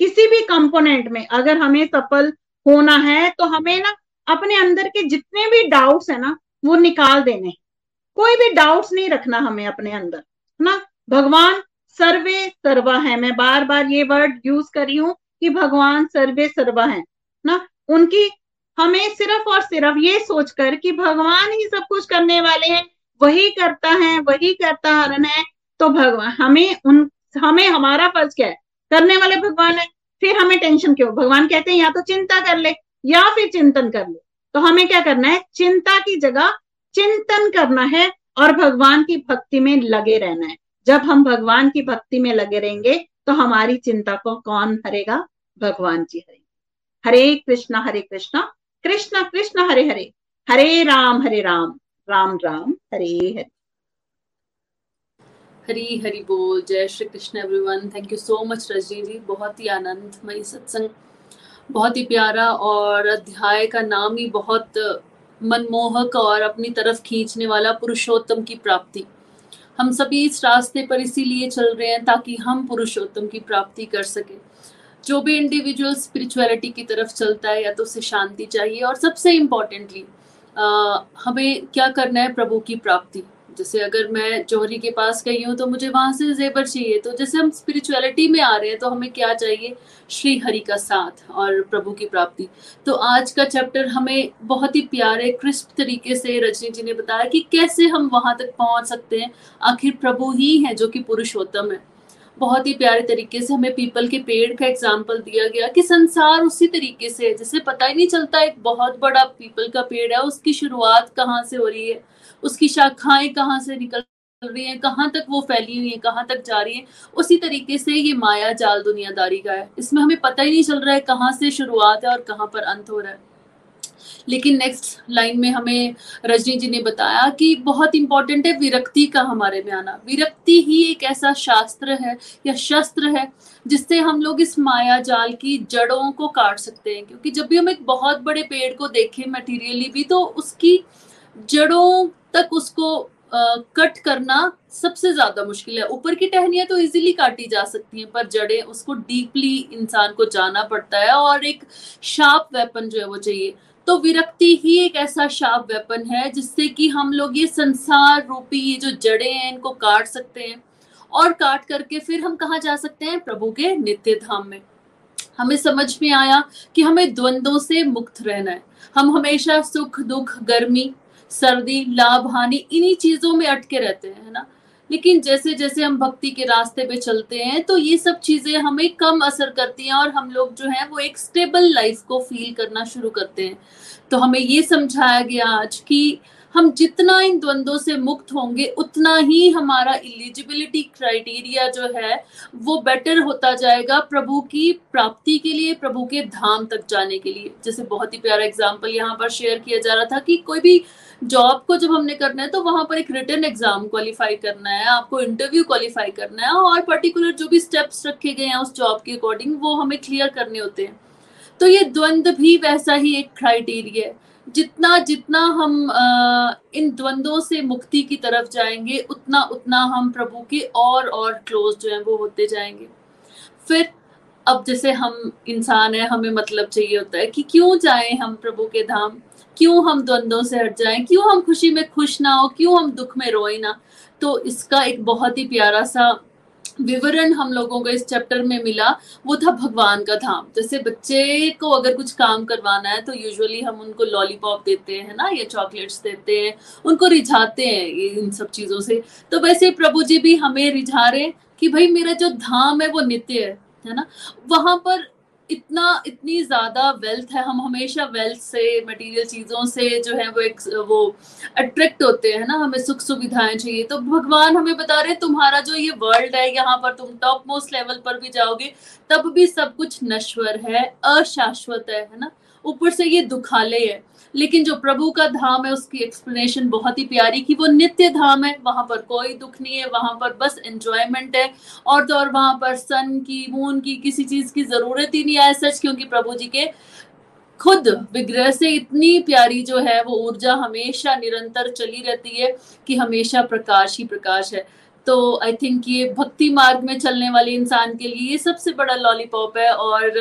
किसी भी कंपोनेंट में अगर हमें सफल होना है तो हमें ना अपने अंदर के जितने भी डाउट्स है ना, वो निकाल देने कोई भी डाउट्स नहीं रखना हमें अपने अंदर ना? भगवान सर्वे सर्वा है। मैं बार बार ये वर्ड यूज़ करी हूँ कि भगवान सर्वे सर्वा है, ना? उनकी हमें सिर्फ़ और सिर्फ़ ये सोचकर कि भगवान ही सब कुछ करने वाले हैं, वही करता है, वही करता हरण है तो भगवान, हमें उन, हमें हमारा फ़र्ज़ क्या है? करने वाले भगवान है, फिर हमें टेंशन क्यों? भगवान कहते हैं, या तो चिंता कर ले, या फिर चिंतन कर ले। तो हमें क्या करना है? चिंता की जगह चिंतन करना है और भगवान की भक्ति में लगे रहना है। जब हम भगवान की भक्ति में लगे रहेंगे तो हमारी चिंता को कौन हरेगा? भगवान जी हरेंगे। हरे कृष्णा हरे कृष्णा कृष्णा, कृष्ण, हरे हरे। हरे राम हरे राम। राम राम, हरे हरे। हरी हरी बोल, जय Shri Krishna everyone thank you so much Rajni ji बहुत ही आनंदमयी सत्संग, बहुत ही प्यारा और अध्याय का नाम ही बहुत मनमोहक और अपनी तरफ़ खींचने वाला पुरुषोत्तम की प्राप्ति। हम सभी इस रास्ते पर इसीलिए चल रहे हैं ताकि हम पुरुषोत्तम की प्राप्ति कर सके। जो भी इंडिविजुअल स्पिरिचुअलिटी की तरफ़ चलता है, या तो उसे शांति चाहिए और सबसे इम्पोर्टेंटली हमें क्या करना है? प्रभु की प्राप्ति। जैसे अगर मैं जौहरी के पास गई हूँ तो मुझे वहाँ से जेबर चाहिए। तो जैसे हम स्पिरिचुअलिटी में आ रहे हैं तो हमें क्या चाहिए? श्री हरि का साथ और प्रभु की प्राप्ति। तो आज का चैप्टर हमें बहुत ही प्यारे क्रिस्प तरीके से रजनी जी ने बताया कि कैसे हम वहाँ तक पहुँच सकते हैं। आखिर प्रभु ही है जो कि पुरुषोत्तम है। बहुत ही प्यारे तरीके से हमें पीपल के पेड़ का एग्ज़ाम्पल दिया गया कि संसार उसी तरीके से है, जैसे पता ही नहीं चलता एक बहुत बड़ा पीपल का पेड़ है, उसकी शुरुआत कहाँ से हो रही है, उसकी शाखाएँ कहाँ से निकल रही हैं, कहाँ तक वो फैली हुई है, कहाँ तक जा रही है, उसी तरीके से ये माया जाल दुनियादारी का है। इसमें हमें पता ही नहीं चल रहा है कहाँ से शुरुआत है और कहाँ पर अंत हो रहा है। लेकिन नेक्स्ट लाइन में हमें रजनी जी ने बताया कि बहुत इंपॉर्टेंट है विरक्ति का हमारे में आना। विरक्ति ही एक ऐसा शास्त्र है या शस्त्र है जिससे हम लोग इस माया जाल की जड़ों को काट सकते हैं। क्योंकि जब भी हम एक बहुत बड़े पेड़ को देखें मटेरियली भी तो उसकी जड़ों तक उसको कट करना सबसे ज़्यादा मुश्किल है। ऊपर की टहनियाँ तो इजीली काटी जा सकती हैं, पर जड़ें, उसको डीपली इंसान को जाना पड़ता है और एक शार्प वेपन जो है वो चाहिए। तो विरक्ति ही एक ऐसा शार्प वेपन है, जिससे कि हम लोग ये संसार रूपी ये जो जड़े हैं, इनको काट सकते हैं। और काट करके फिर हम कहा जा सकते हैं? प्रभु के नित्य धाम में। हमें समझ में आया कि हमें द्वंद्वों से मुक्त रहना है। हम हमेशा सुख, दुख, गर्मी, सर्दी, लाभ, हानि, इन्हीं चीज़ों में अटके रहते हैं, है ना? लेकिन जैसे जैसे हम भक्ति के रास्ते पे चलते हैं तो ये सब चीज़ें हमें कम असर करती हैं और हम लोग जो है वो एक स्टेबल लाइफ को फील करना शुरू करते हैं। तो हमें ये समझाया गया आज कि हम जितना इन द्वंद्वों से मुक्त होंगे, उतना ही हमारा इलिजिबिलिटी क्राइटेरिया जो है, वो बेटर होता जाएगा प्रभु की प्राप्ति के लिए, प्रभु के धाम तक जाने के लिए। जैसे बहुत ही प्यारा एग्ज़ाम्पल यहाँ पर शेयर किया जा रहा था कि कोई भी जॉब को जब हमने करना है तो वहाँ पर एक रिटर्न एग्ज़ाम क्वालिफाई करना है, आपको इंटरव्यू क्वालिफाई करना है और पर्टिकुलर जो भी स्टेप्स रखे गए हैं उस जॉब के अकॉर्डिंग वो हमें क्लियर करने होते हैं। तो ये द्वंद्व भी वैसा ही एक क्राइटेरिया है। जितना जितना हम इन द्वंद्वों से मुक्ति की तरफ़ जाएँगे, उतना उतना हम प्रभु के और और क्लोज जो है वो होते जाएँगे। फिर, अब जैसे हम इंसान है, हमें मतलब चाहिए होता है कि क्यों जाएँ हम प्रभु के धाम? क्यों हम द्वंद्वों से हट जाएँ? क्यों हम खुशी में खुश ना हो? क्यों हम दुख में रोए ना? तो इसका एक बहुत ही प्यारा सा विवरण हम लोगों को इस चैप्टर में मिला, वो था भगवान का धाम। जैसे बच्चे को अगर कुछ काम करवाना है तो यूजुअली हम उनको लॉलीपॉप देते हैं ना? या चॉकलेट्स देते हैं, उनको रिझाते हैं इन सब चीज़ों से। तो वैसे प्रभु जी भी हमें रिझा रहे कि भाई मेरा जो धाम है, वो नित्य है है ना? वहाँ पर इतना, इतनी ज़्यादा वेल्थ है, हम हमेशा वेल्थ से मटेरियल चीज़ों से जो है वो एक, वो अट्रैक्ट होते हैं ना, हमें सुख सुविधाएँ चाहिए। तो भगवान हमें बता रहे तुम्हारा जो ये वर्ल्ड है, यहाँ पर तुम टॉप मोस्ट लेवल पर भी जाओगे, तब भी सब कुछ नश्वर है, अशाश्वत है है ना? ऊपर से ये दुखालय है। लेकिन जो प्रभु का धाम है, उसकी एक्सप्लेनेशन बहुत ही प्यारी कि वो नित्य धाम है। वहाँ पर कोई दुख नहीं है, वहाँ पर बस एंजॉयमेंट है। और तो और वहाँ पर सन की मून की किसी चीज़ की ज़रूरत ही नहीं आए सच क्योंकि प्रभु जी के खुद विग्रह से इतनी प्यारी जो है, वो ऊर्जा हमेशा निरंतर चली रहती है कि हमेशा प्रकाश ही प्रकाश है। तो आई थिंक ये भक्ति मार्ग में चलने वाले इंसान के लिए ये सबसे बड़ा लॉलीपॉप है। और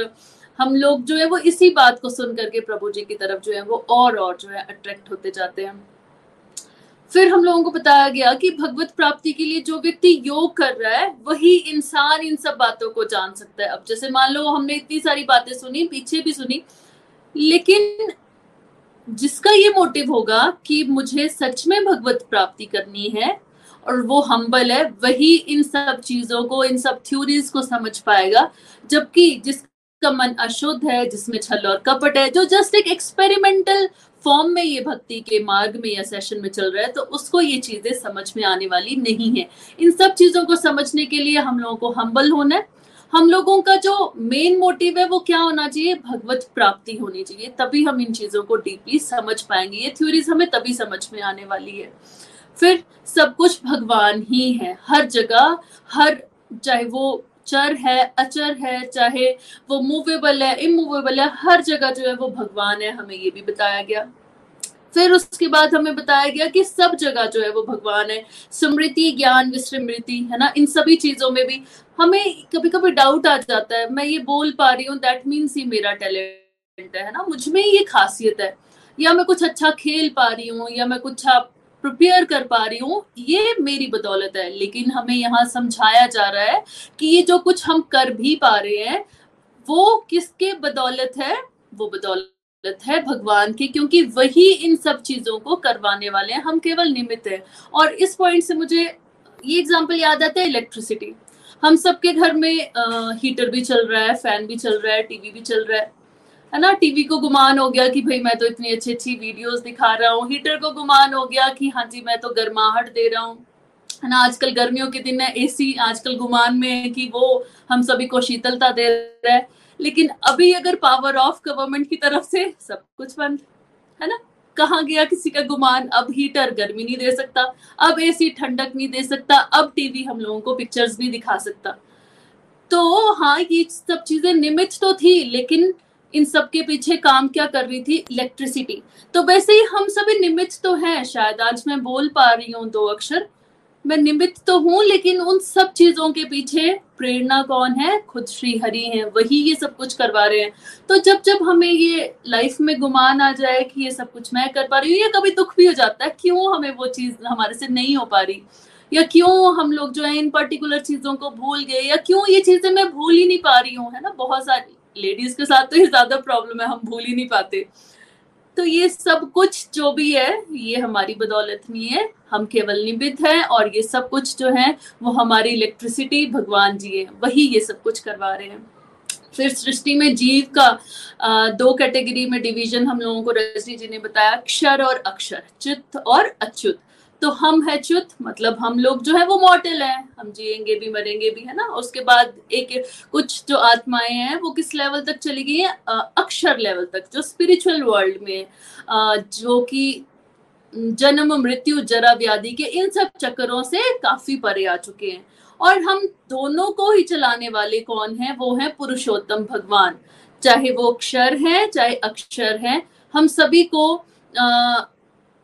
हम लोग जो है वो इसी बात को सुन करके प्रभु जी की तरफ़ जो है वो और और जो है अट्रैक्ट होते जाते हैं। फिर हम लोगों को बताया गया कि भगवत प्राप्ति के लिए जो व्यक्ति योग कर रहा है, वही इंसान इन सब बातों को जान सकता है। अब जैसे मान लो हमने इतनी सारी बातें सुनी, पीछे भी सुनी, लेकिन जिसका ये मोटिव होगा कि मुझे सच में भगवत प्राप्ति करनी है और वो हम्बल है, वही इन सब चीज़ों को, इन सब थ्योरीज को समझ पाएगा। जबकि जिस का मन अशुद्ध है, जिसमें छल और कपट है, जो जस्ट एक एक्सपेरिमेंटल फॉर्म में ये भक्ति के मार्ग में या सेशन में चल रहा है तो उसको ये चीज़ें समझ में आने वाली नहीं है। इन सब चीज़ों को समझने के लिए हम लोगों को हम्बल होना है। हम लोगों का जो मेन मोटिव है, वो क्या होना चाहिए? भगवत प्राप्ति होनी चाहिए। तभी हम इन चीज़ों को डीपली समझ पाएँगे। ये थ्योरीज हमें तभी समझ में आने वाली है। फिर सब कुछ भगवान ही है। हर जगह, हर, चाहे वो चर है, अचर है, चाहे वो मूवेबल है इमूवेबल है, हर जगह जो है वो भगवान है, हमें ये भी बताया गया। फिर उसके बाद हमें बताया गया कि सब जगह जो है वो भगवान है। स्मृति ज्ञान, विस्मृति, है ना? इन सभी चीज़ों में भी हमें कभी कभी डाउट आ जाता है। मैं ये बोल पा रही हूँ दैट मीन्स ये मेरा टैलेंट है ना? मुझमें ये खासियत है। या मैं कुछ अच्छा खेल पा रही हूँ, या मैं कुछ प्रिपेयर कर पा रही हूँ ये मेरी बदौलत है। लेकिन हमें यहाँ समझाया जा रहा है कि ये जो कुछ हम कर भी पा रहे हैं वो किसके बदौलत है? वो बदौलत है भगवान की क्योंकि वही इन सब चीज़ों को करवाने वाले हैं। हम केवल निमित्त हैं। और इस पॉइंट से मुझे ये एग्जांपल याद आता है इलेक्ट्रिसिटी हम सबके घर में आ, हीटर भी चल रहा है फ़ैन भी चल रहा है टीवी भी चल रहा है। है ना? टीवी को गुमान हो गया कि भाई मैं तो इतनी अच्छी अच्छी वीडियोस दिखा रहा हूँ। हीटर को गुमान हो गया कि हाँ जी, मैं तो गर्माहट दे रहा हूँ। है ना? आजकल गर्मियों के दिन है एसी आजकल गुमान में है कि वो हम सभी को शीतलता दे रहा है। लेकिन अभी अगर पावर ऑफ़ गवर्नमेंट की तरफ़ से, सब कुछ बंद, है ना? कहा गया किसी का गुमान? अब हीटर गर्मी नहीं दे सकता, अब एसी ठंडक नहीं दे सकता, अब टीवी हम लोगों को पिक्चर्स नहीं दिखा सकता। तो हाँ ये सब चीज़ें निमित्त तो थी, लेकिन इन सब के पीछे काम क्या कर रही थी? इलेक्ट्रिसिटी तो वैसे ही हम सभी निमित्त तो हैं शायद। आज मैं बोल पा रही हूँ दो अक्षर। मैं निमित्त तो हूँ, लेकिन उन सब चीज़ों के पीछे प्रेरणा कौन है? खुद श्री हरि हैं। वही ये सब कुछ करवा रहे हैं। तो जब जब हमें ये लाइफ में गुमान आ जाए कि ये सब कुछ मैं कर पा रही हूँ, या कभी दुख भी हो जाता है, क्यों हमें वो चीज़ हमारे से नहीं हो पा रही? या क्यों हम लोग जो है इन पर्टिकुलर चीज़ों को भूल गए? या क्यों ये चीज़ें मैं भूल ही नहीं पा रही हूँ? है ना? बहुत सारी। लेडीज़ के साथ तो ये ज़्यादा प्रॉब्लम है, हम भूल ही नहीं पाते। तो ये सब कुछ जो भी है, ये हमारी बदौलत नहीं है। हम केवल निमित हैं और ये सब कुछ जो है, वो हमारी इलेक्ट्रिसिटी भगवान जी है। वही ये सब कुछ करवा रहे हैं। फिर सृष्टि में जीव का दो कैटेगरी में डिवीज़न हम लोगों को रजनी जी ने बताया, अक्षर और अक्षर, चित्त और अच्युत। तो हम है च्युत मतलब हम लोग जो है वो मॉडल है। हम जिएँगे भी मरेंगे भी है ना? उसके बाद एक कुछ जो आत्माएँ हैं वो किस लेवल तक चली गई है? अक्षर लेवल तक जो स्पिरिचुअल वर्ल्ड में जो कि जन्म मृत्यु जरा व्याधि के इन सब चक्करों से काफ़ी परे आ चुके हैं। और हम दोनों को ही चलाने वाले कौन है? वो है पुरुषोत्तम भगवान। चाहे वो अक्षर है चाहे अक्षर है हम सभी को आ,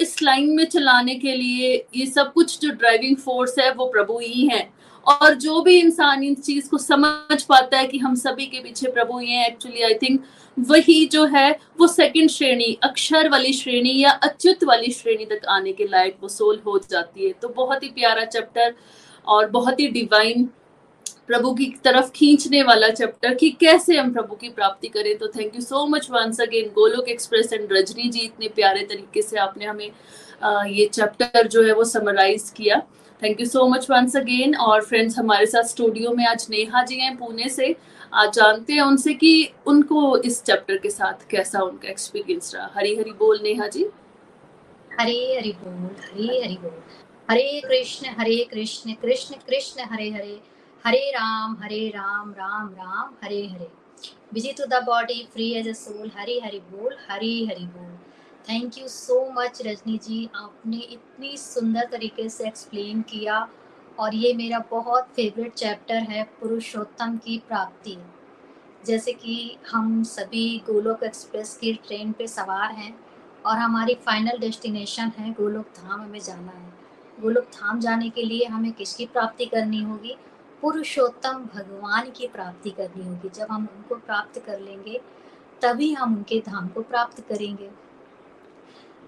इस लाइन में चलाने के लिए ये सब कुछ जो ड्राइविंग फोर्स है, वो प्रभु ही है। और जो भी इंसान इन चीज़ को समझ पाता है कि हम सभी के पीछे प्रभु ही है एक्चुअली आई थिंक वही जो है, वो सेकंड श्रेणी, अक्षर वाली श्रेणी या अच्युत वाली श्रेणी तक आने के लायक वो सोल हो जाती है। तो बहुत ही प्यारा चैप्टर और बहुत ही डिवाइन प्रभु की तरफ़ खींचने वाला चैप्टर कि कैसे हम प्रभु की प्राप्ति करें। तो thank you so much once again Golok express and Rajni ji, इतने प्यारे तरीके से आपने हमें ये चैप्टर जो है वो समराइज किया। Thank you so much once again और फ्रेंड्स हमारे साथ स्टूडियो में आज नेहा जी हैं पुणे से। आज जानते हैं उनसे कि उनको इस चैप्टर के साथ कैसा उनका एक्सपीरियंस रहा। हरी हरी बोल नेहा जी। हरे हरि बोल, हरे हरि बोल। Hare Krishna Hare Krishna Krishna Krishna, Hare Hare. Hare Ram Hare Ram Ram Ram, Hare Hare. Busy to the body, free as a soul, Hare, Hari बोल, हरे, हरि बोल। Thank you so much Rajni ji, आपने इतनी सुंदर तरीके से explain किया और ये मेरा बहुत फेवरेट चैप्टर है, पुरुषोत्तम की प्राप्ति। जैसे कि हम सभी गोलोक एक्सप्रेस की ट्रेन पे सवार हैं और हमारी फाइनल डेस्टिनेशन है गोलोक धाम हमें जाना है। गोलोक धाम जाने के लिए हमें किसकी प्राप्ति करनी होगी? पुरुषोत्तम भगवान की प्राप्ति करनी होगी। जब हम उनको प्राप्त कर लेंगे, तभी हम उनके धाम को प्राप्त करेंगे।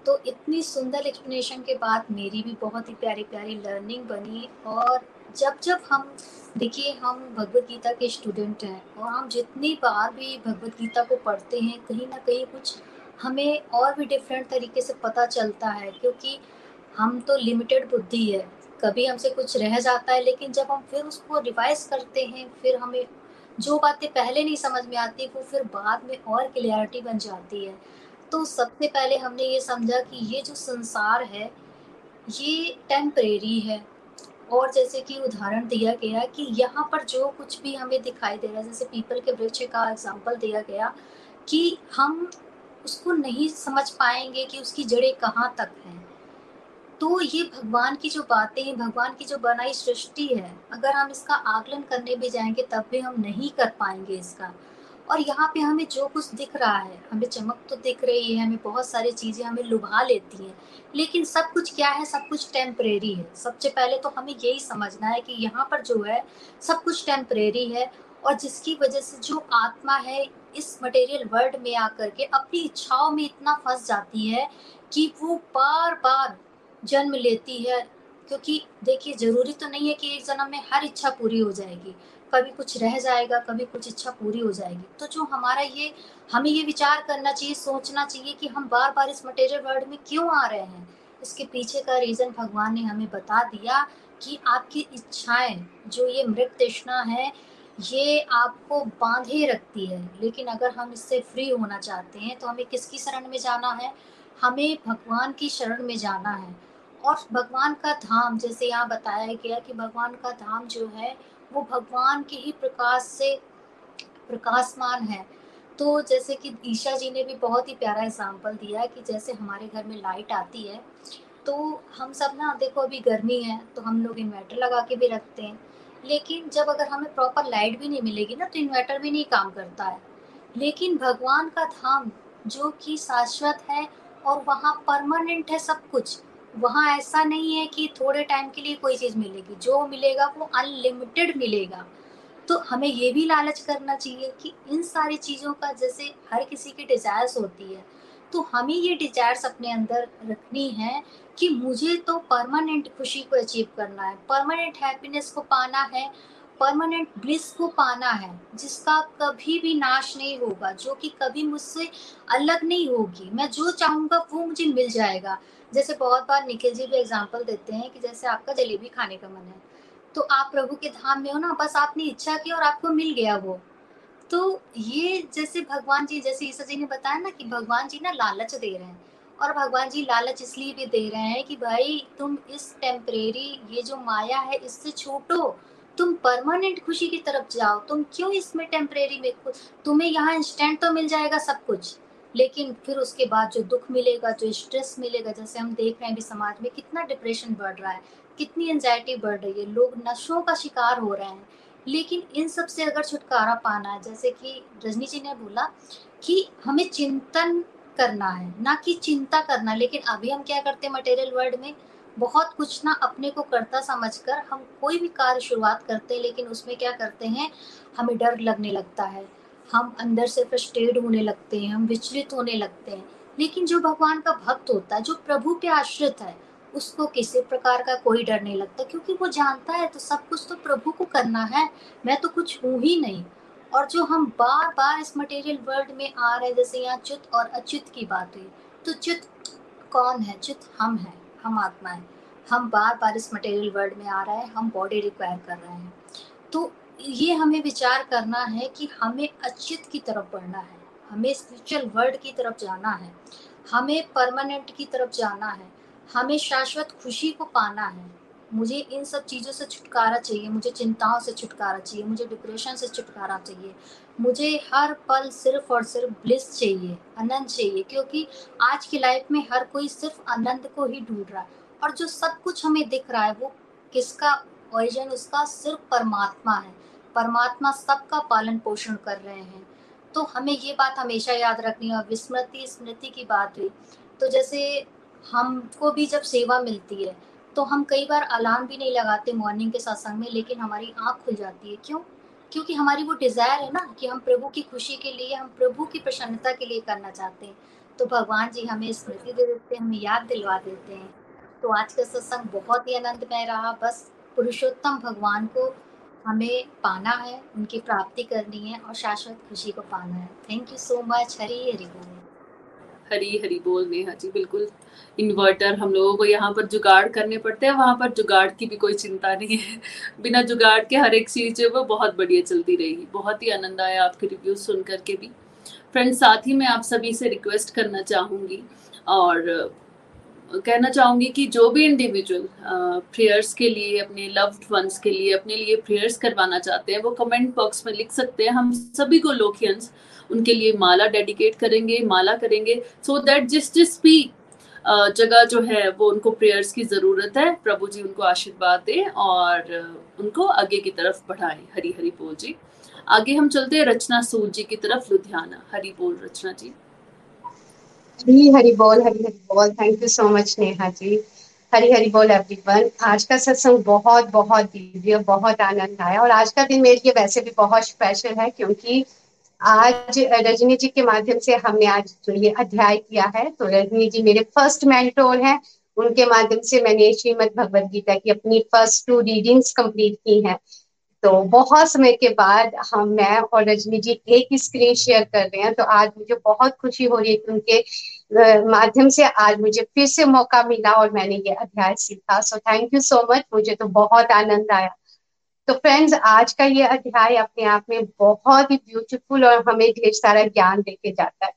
तो इतनी सुंदर एक्सप्लेनेशन के बाद मेरी भी बहुत ही प्यारी प्यारी लर्निंग बनी और जब जब हम, देखिए, हम भगवत गीता के स्टूडेंट हैं और हम जितनी बार भी भगवत गीता को पढ़ते हैं, कहीं ना कहीं कुछ हमें और भी डिफरेंट तरीके से पता चलता है क्योंकि हम तो लिमिटेड बुद्धि है। कभी हमसे कुछ रह जाता है, लेकिन जब हम फिर उसको रिवाइज करते हैं, फिर हमें जो बातें पहले नहीं समझ में आती, वो फिर बाद में और क्लियरिटी बन जाती है। तो सबसे पहले हमने ये समझा कि ये जो संसार है, ये टेम्परेरी है। और जैसे कि उदाहरण दिया गया कि यहाँ पर जो कुछ भी हमें दिखाई दे रहा है, जैसे पीपल के वृक्ष का एग्ज़ाम्पल दिया गया कि हम उसको नहीं समझ पाएँगे कि उसकी जड़ें कहाँ तक हैं। तो ये भगवान की जो बातें हैं, भगवान की जो बनाई सृष्टि है, अगर हम इसका आकलन करने भी जाएँगे, तब भी हम नहीं कर पाएँगे इसका। और यहाँ पे हमें जो कुछ दिख रहा है, हमें चमक तो दिख रही है, हमें बहुत सारी चीज़ें हमें लुभा लेती हैं, लेकिन सब कुछ क्या है, सब कुछ टेम्परेरी है। सबसे पहले तो हमें यही समझना है कि यहाँ पर जो है, सब कुछ टेम्परेरी है और जिसकी वजह से जो आत्मा है, इस मटेरियल वर्ल्ड में आकर के अपनी इच्छाओं में इतना फंस जाती है कि वो बार बार जन्म लेती है, क्योंकि देखिए ज़रूरी तो नहीं है कि एक जन्म में हर इच्छा पूरी हो जाएगी। कभी कुछ रह जाएगा, कभी कुछ इच्छा पूरी हो जाएगी। तो जो हमारा ये, हमें ये विचार करना चाहिए, सोचना चाहिए कि हम बार बार इस मटेरियल वर्ल्ड में क्यों आ रहे हैं? इसके पीछे का रीजन भगवान ने हमें बता दिया कि आपकी इच्छाएँ, जो ये मृत तृष्णा है, ये आपको बांधे रखती है। लेकिन अगर हम इससे फ्री होना चाहते हैं तो हमें किसकी शरण में जाना है? हमें भगवान की शरण में जाना है। और भगवान का धाम, जैसे यहाँ बताया गया कि भगवान का धाम जो है, वो भगवान के ही प्रकाश से प्रकाशमान है। तो जैसे कि ईशा जी ने भी बहुत ही प्यारा एग्ज़ाम्पल दिया है कि जैसे हमारे घर में लाइट आती है तो हम सब ना, देखो अभी गर्मी है तो हम लोग इन्वर्टर लगा के भी रखते हैं। लेकिन जब अगर हमें प्रॉपर लाइट भी नहीं मिलेगी ना तो इन्वर्टर भी नहीं काम करता है। लेकिन भगवान का धाम, जो कि शाश्वत है और वहाँ परमानेंट है सब कुछ वहाँ ऐसा नहीं है कि थोड़े टाइम के लिए कोई चीज़ मिलेगी। जो मिलेगा, वो अनलिमिटेड मिलेगा। तो हमें ये भी लालच करना चाहिए कि इन सारी चीज़ों का जैसे हर किसी की डिजायर्स होती है तो हमें ये डिजायर्स अपने अंदर रखनी है कि मुझे तो परमानेंट खुशी को अचीव करना है। परमानेंट हैप्पीनेस को पाना है परमानेंट ब्लिस को पाना है, जिसका कभी भी नाश नहीं होगा, जो कि कभी मुझसे अलग नहीं होगी। मैं जो चाहूँगा, वो मुझे मिल जाएगा। जैसे बहुत बार निखिल जी भी एग्ज़ाम्पल देते हैं कि जैसे आपका जलेबी खाने का मन है तो आप प्रभु के धाम में हो ना, बस आपने इच्छा की और आपको मिल गया वो। तो ये जैसे भगवान जी, जैसे ईसा जी ने बताया ना कि भगवान जी ना लालच दे रहे हैं और भगवान जी लालच इसलिए भी दे रहे हैं कि भाई तुम इस टेम्परेरी ये जो माया है इससे छोटो, तुम परमानेंट खुशी की तरफ़ जाओ, तुम क्यों इसमें टेम्परेरी में तुम्हें यहाँ इंस्टेंट तो मिल जाएगा सब कुछ। लेकिन फिर उसके बाद जो दुख मिलेगा, जो स्ट्रेस मिलेगा, जैसे हम देख रहे हैं अभी समाज में कितना डिप्रेशन बढ़ रहा है, कितनी एंजाइटी बढ़ रही है, लोग नशों का शिकार हो रहे हैं। लेकिन इन सबसे अगर छुटकारा पाना है, जैसे कि रजनी जी ने बोला कि हमें चिंतन करना है, ना कि चिंता करना लेकिन अभी हम क्या करते हैं मटेरियल वर्ल्ड में? बहुत कुछ ना अपने को करता समझकर हम कोई भी कार्य शुरुआत करते हैं, लेकिन उसमें क्या करते हैं, हमें डर लगने लगता है। हम अंदर से फ्रस्ट्रेट होने लगते हैं, हम विचलित होने लगते हैं। लेकिन जो भगवान का भक्त होता है, जो प्रभु पे आश्रित है, उसको किसी प्रकार का कोई डर नहीं लगता, क्योंकि वो जानता है तो सब कुछ तो प्रभु को करना है, मैं तो कुछ हूँ ही नहीं। और जो हम बार बार इस मटेरियल वर्ल्ड में आ रहे हैं, जैसे यहाँ च्युत और अच्युत की बात हुई तो च्युत कौन है? च्युत हम है, हम आत्मा है। हम बार बार इस मटेरियल वर्ल्ड में आ रहे हैं, हम बॉडी रिक्वायर कर रहे हैं। तो ये हमें विचार करना है कि हमें अचित की तरफ़ बढ़ना है, हमें स्पिरिचुअल वर्ल्ड की तरफ़ जाना है, हमें परमानेंट की तरफ़ जाना है, हमें शाश्वत खुशी को पाना है। मुझे इन सब चीज़ों से छुटकारा चाहिए, मुझे चिंताओं से छुटकारा चाहिए, मुझे डिप्रेशन से छुटकारा चाहिए, मुझे हर पल सिर्फ़ और सिर्फ़ ब्लिस चाहिए, आनंद चाहिए, क्योंकि आज की लाइफ में हर कोई सिर्फ़ आनंद को ही ढूंढ रहा है। और जो सब कुछ हमें दिख रहा है, वो किसका ओरिजिन उसका सिर्फ़ परमात्मा है। परमात्मा सबका पालन पोषण कर रहे हैं। तो हमें ये बात हमेशा याद रखनी है विस्मृति, स्मृति की बात हुई। तो जैसे हमको भी जब सेवा मिलती है तो हम कई बार अलार्म भी नहीं लगाते मॉर्निंग के सत्संग में, लेकिन हमारी आँख खुल जाती है। क्यों? क्योंकि हमारी वो डिज़ायर है ना कि हम प्रभु की खुशी के लिए, हम प्रभु की प्रसन्नता के लिए करना चाहते हैं। तो भगवान जी हमें स्मृति दे देते हैं, हमें याद दिलवा देते हैं। तो आज का सत्संग बहुत ही आनंदमय रहा। बस पुरुषोत्तम भगवान को हमें पाना है, उनकी प्राप्ति करनी है और शाश्वत खुशी को पाना है। Thank you so much Hari Hari बोल। हरी हरी बोल नेहा जी, बिल्कुल। इन्वर्टर हम लोगों को यहाँ पर जुगाड़ करने पड़ते हैं, वहाँ पर जुगाड़ की भी कोई चिंता नहीं है। बिना जुगाड़ के हर एक चीज़ वो बहुत बढ़िया चलती रहेगी बहुत ही आनंद आया आपके रिव्यू सुन करके भी। फ्रेंड्स साथ ही मैं आप सभी से रिक्वेस्ट करना चाहूँगी और कहना चाहूँगी कि जो भी इंडिविजुअल प्रेयर्स के लिए, अपने लव्ड वंस के लिए, अपने लिए प्रेयर्स करवाना चाहते हैं, वो कमेंट बॉक्स में लिख सकते हैं। हम सभी को लोकियंस उनके लिए माला डेडिकेट करेंगे, माला करेंगे सो दैट जिस जिस भी जगह जो है, वो उनको प्रेयर्स की ज़रूरत है, प्रभु जी उनको आशीर्वाद दें और उनको आगे की तरफ़ बढ़ाएँ। हरी हरी बोल जी। आगे हम चलते हैं रचना सूद जी की तरफ़, लुधियाना। हरी बोल रचना जी। हरी हरी बोल हरी हरी बोल thank you so much Neha ji Hari Hari बोल एवरीवन आज का सत्संग बहुत बहुत दिव्य, बहुत आनंद आया। और आज का दिन मेरे लिए वैसे भी बहुत स्पेशल है, क्योंकि आज रजनी जी के माध्यम से हमने आज जो ये अध्याय किया है तो रजनी जी मेरे फ़र्स्ट मेंटोर हैं। उनके माध्यम से मैंने श्रीमद भगवद गीता की अपनी फ़र्स्ट टू रीडिंग्स कंप्लीट की हैं। तो बहुत समय के बाद हम, मैं और रजनी जी एक ही स्क्रीन शेयर कर रहे हैं तो आज मुझे बहुत खुशी हो रही है कि उनके माध्यम से आज मुझे फिर से मौका मिला और मैंने ये अध्याय सीखा। So thank you so much मुझे तो बहुत आनंद आया। तो फ्रेंड्स आज का ये अध्याय अपने आप में बहुत ही ब्यूटीफुल और हमें ढेर सारा ज्ञान देके जाता है।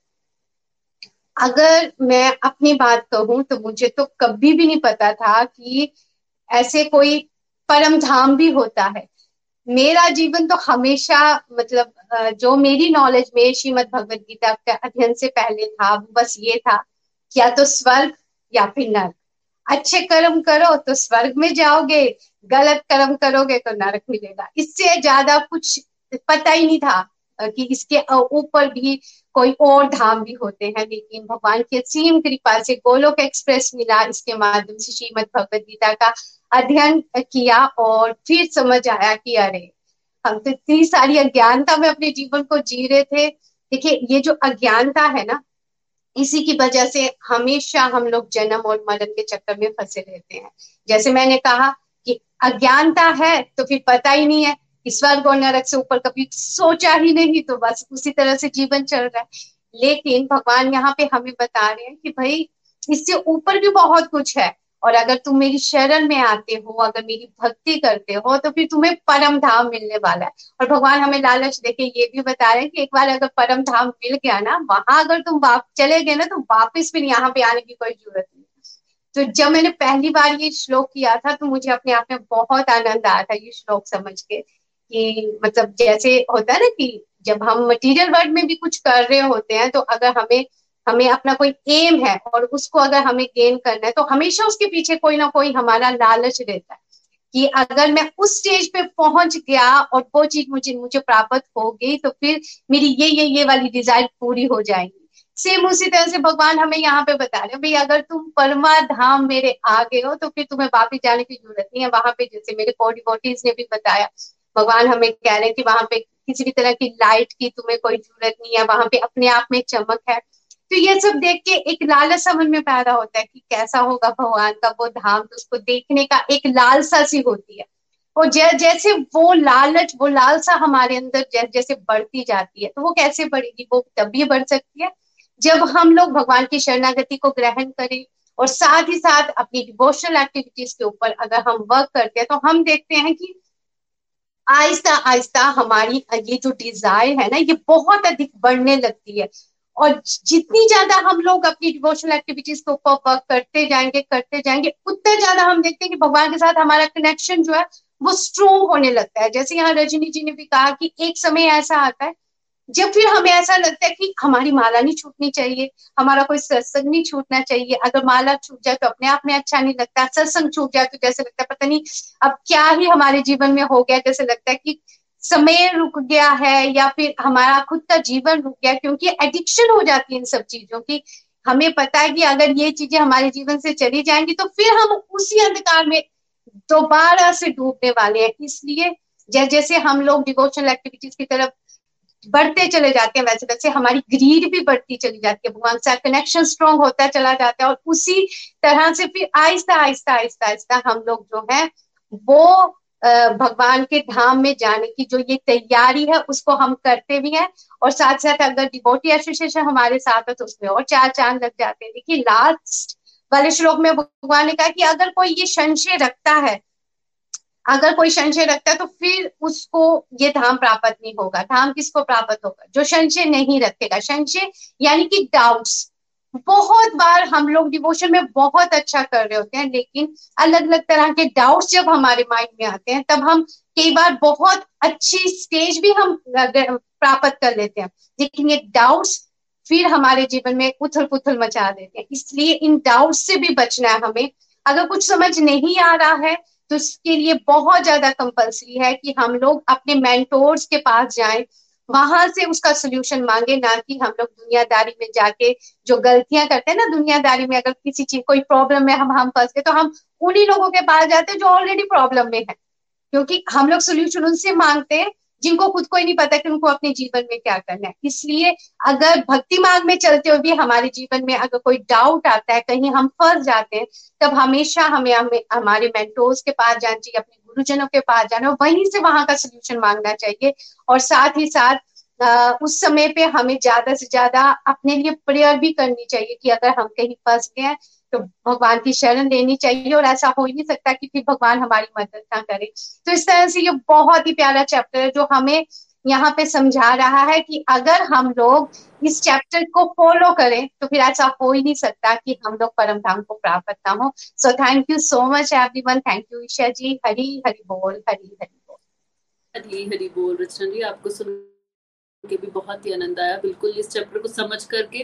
अगर मैं अपनी बात कहूँ तो मुझे तो कभी भी नहीं पता था कि ऐसे कोई परम धाम भी होता है। मेरा जीवन तो हमेशा मतलब जो मेरी नॉलेज में श्रीमद भगवत गीता के अध्ययन से पहले था, वो बस ये था या तो स्वर्ग या फिर नर्क। अच्छे कर्म करो तो स्वर्ग में जाओगे, गलत कर्म करोगे तो नरक मिलेगा। इससे ज़्यादा कुछ पता ही नहीं था। कि इसके ऊपर भी कोई और धाम भी होते हैं, लेकिन भगवान की असीम कृपा से गोलोक एक्सप्रेस मिला। इसके माध्यम से श्रीमद भगवद गीता का अध्ययन किया और फिर समझ आया कि अरे, हम तो इतनी सारी अज्ञानता में अपने जीवन को जी रहे थे। देखिए, ये जो अज्ञानता है ना, इसी की वजह से हमेशा हम लोग जन्म और मरण के चक्कर में फंसे रहते हैं। जैसे मैंने कहा कि अज्ञानता है तो फिर पता ही नहीं है स्वर्ग और नरक से ऊपर कभी सोचा ही नहीं तो बस उसी तरह से जीवन चल रहा है। लेकिन भगवान यहाँ पे हमें बता रहे हैं कि भाई, इससे ऊपर भी बहुत कुछ है। और अगर तुम मेरी शरण में आते हो, अगर मेरी भक्ति करते हो तो फिर तुम्हें परम धाम मिलने वाला है। और भगवान हमें लालच देके ये भी बता रहे हैं कि एक बार अगर परम धाम मिल गया ना, वहाँ अगर तुम वाप, चले गए ना तो वापस फिर यहाँ पे आने की कोई ज़रूरत नहीं। तो जब मैंने पहली बार ये श्लोक किया था तो मुझे अपने आप में बहुत आनंद आया था ये श्लोक समझ के। कि मतलब जैसे होता है ना कि जब हम मटीरियल वर्ल्ड में भी कुछ कर रहे होते हैं तो अगर हमें हमें अपना कोई एम है और उसको अगर हमें गेन करना है तो हमेशा उसके पीछे कोई ना कोई हमारा लालच रहता है कि अगर मैं उस स्टेज पे पहुँच गया और वो चीज़ मुझे मुझे प्राप्त हो गई तो फिर मेरी ये ये ये वाली डिज़ायर पूरी हो जाएगी। सेम उसी तरह से भगवान हमें यहाँ पे बता रहे भाई अगर तुम परमा धाम मेरे आ गए हो तो फिर तुम्हें वापिस जाने की ज़रूरत नहीं है। वहाँ पे जैसे मेरे कोडी बॉडीज ने भी बताया भगवान हमें कह रहे हैं कि वहाँ पे किसी भी तरह की लाइट की तुम्हें कोई ज़रूरत नहीं है, वहाँ पे अपने आप में चमक है। तो ये सब देख के एक लालच समझ में पैदा होता है कि कैसा होगा भगवान का वो धाम तो उसको देखने का एक लालसा सी होती है। और जैसे वो लालच, वो लालसा हमारे अंदर जैसे बढ़ती जाती है तो वो कैसे बढ़ेगी? वो तभी बढ़ सकती है। जब हम लोग भगवान की शरणागति को ग्रहण करें और साथ ही साथ अपनी डिवोशनल एक्टिविटीज़ के ऊपर अगर हम वर्क करते हैं तो हम देखते हैं कि आहिस्ता आहिस्ता हमारी, ये जो डिज़ायर है ना, ये बहुत अधिक बढ़ने लगती है। और जितनी ज़्यादा हम लोग अपनी डिवोशनल एक्टिविटीज़ के ऊपर वर्क करते जाएँगे करते जाएँगे, उतना ज़्यादा हम देखते हैं कि भगवान के साथ हमारा कनेक्शन जो है, वो स्ट्रोंग होने लगता है। जैसे यहाँ रजनी जी ने भी कहा कि एक समय ऐसा आता है जब फिर हमें ऐसा लगता है कि हमारी माला नहीं छूटनी चाहिए, हमारा कोई सत्संग नहीं छूटना चाहिए। अगर माला छूट जाए तो अपने आप में अच्छा नहीं लगता, सत्संग छूट जाए तो जैसे लगता है, पता नहीं अब क्या ही हमारे जीवन में हो गया, जैसे लगता है कि समय रुक गया है या फिर हमारा खुद का जीवन रुक गया, क्योंकि एडिक्शन हो जाती है इन सब चीज़ों की। हमें पता है कि अगर ये चीज़ें हमारे जीवन से चली जाएँगी तो फिर हम उसी अंधकार में दोबारा से डूबने वाले हैं। इसलिए जैसे हम लोग डिवोशनल एक्टिविटीज़ की तरफ़ बढ़ते चले जाते हैं वैसे वैसे, हमारी ग्रीड भी बढ़ती चली जाती है, भगवान से कनेक्शन स्ट्रॉन्ग होता चला जाता है और उसी तरह से फिर आहिस्ता आहिस्ता आहिस्ता आहिस्ता हम लोग जो है, वो भगवान के धाम में जाने की जो ये तैयारी है, उसको हम करते भी हैं और साथ साथ अगर डिबोटी एसोसिएशन हमारे साथ है तो उसमें और चार चाँद लग जाते हैं। देखिए लास्ट वाले श्लोक में भगवान ने कहा कि अगर कोई ये संशय रखता है अगर कोई संशय रखता है तो फिर उसको ये धाम प्राप्त नहीं होगा। धाम किसको प्राप्त होगा? जो संशय नहीं रखेगा। संशय यानी कि डाउट्स बहुत बार हम लोग डिवोशन में बहुत अच्छा कर रहे होते हैं, लेकिन अलग अलग तरह के डाउट्स जब हमारे माइंड में आते हैं, तब हम कई बार बहुत अच्छी स्टेज भी हम प्राप्त कर लेते हैं। लेकिन ये डाउट्स फिर हमारे जीवन में उथल पुथल मचा देते हैं। इसलिए इन डाउट से भी बचना है हमें। अगर कुछ समझ नहीं आ रहा है तो इसके लिए बहुत ज़्यादा कंपल्सरी है कि हम लोग अपने मेंटोर्स के पास जाएँ, वहाँ से उसका सोल्यूशन मांगे, ना कि हम लोग दुनियादारी में जाके जो गलतियाँ करते हैं ना दुनियादारी में, अगर किसी चीज़, कोई प्रॉब्लम में हम हम फंस गए तो हम उन्हीं लोगों के पास जाते हैं जो ऑलरेडी प्रॉब्लम में है। क्योंकि हम लोग सोल्यूशन उनसे मांगते हैं जिनको खुद को ही नहीं पता कि उनको अपने जीवन में क्या करना है। इसलिए अगर भक्ति मार्ग में चलते हुए भी हमारे जीवन में अगर कोई डाउट आता है कहीं हम फंस जाते हैं तब हमेशा हमें हमें हमारे मेंटोर्स के पास जाना चाहिए अपने गुरुजनों के पास जाना वहीं से वहाँ का सोल्यूशन मांगना चाहिए। और साथ ही साथ आ, उस समय पे हमें ज़्यादा से ज़्यादा अपने लिए प्रेयर भी करनी चाहिए कि अगर हम कहीं फंस गए तो भगवान की शरण लेनी चाहिए और ऐसा हो ही नहीं सकता कि फिर भगवान हमारी मदद ना करे। तो इस तरह से ये बहुत ही प्यारा चैप्टर है जो हमें यहाँ पे समझा रहा है कि अगर हम लोग इस चैप्टर को फॉलो करें तो फिर ऐसा हो ही नहीं सकता कि हम लोग परम धाम को प्राप्त ना हो। So thank you so much everyone thank you Isha ji. Hari Hari बोल, हरी हरी बोल। हरी हरी बोल, रचना जी। आपको सुन के भी बहुत ही आनंद आया। बिल्कुल इस चैप्टर को समझ करके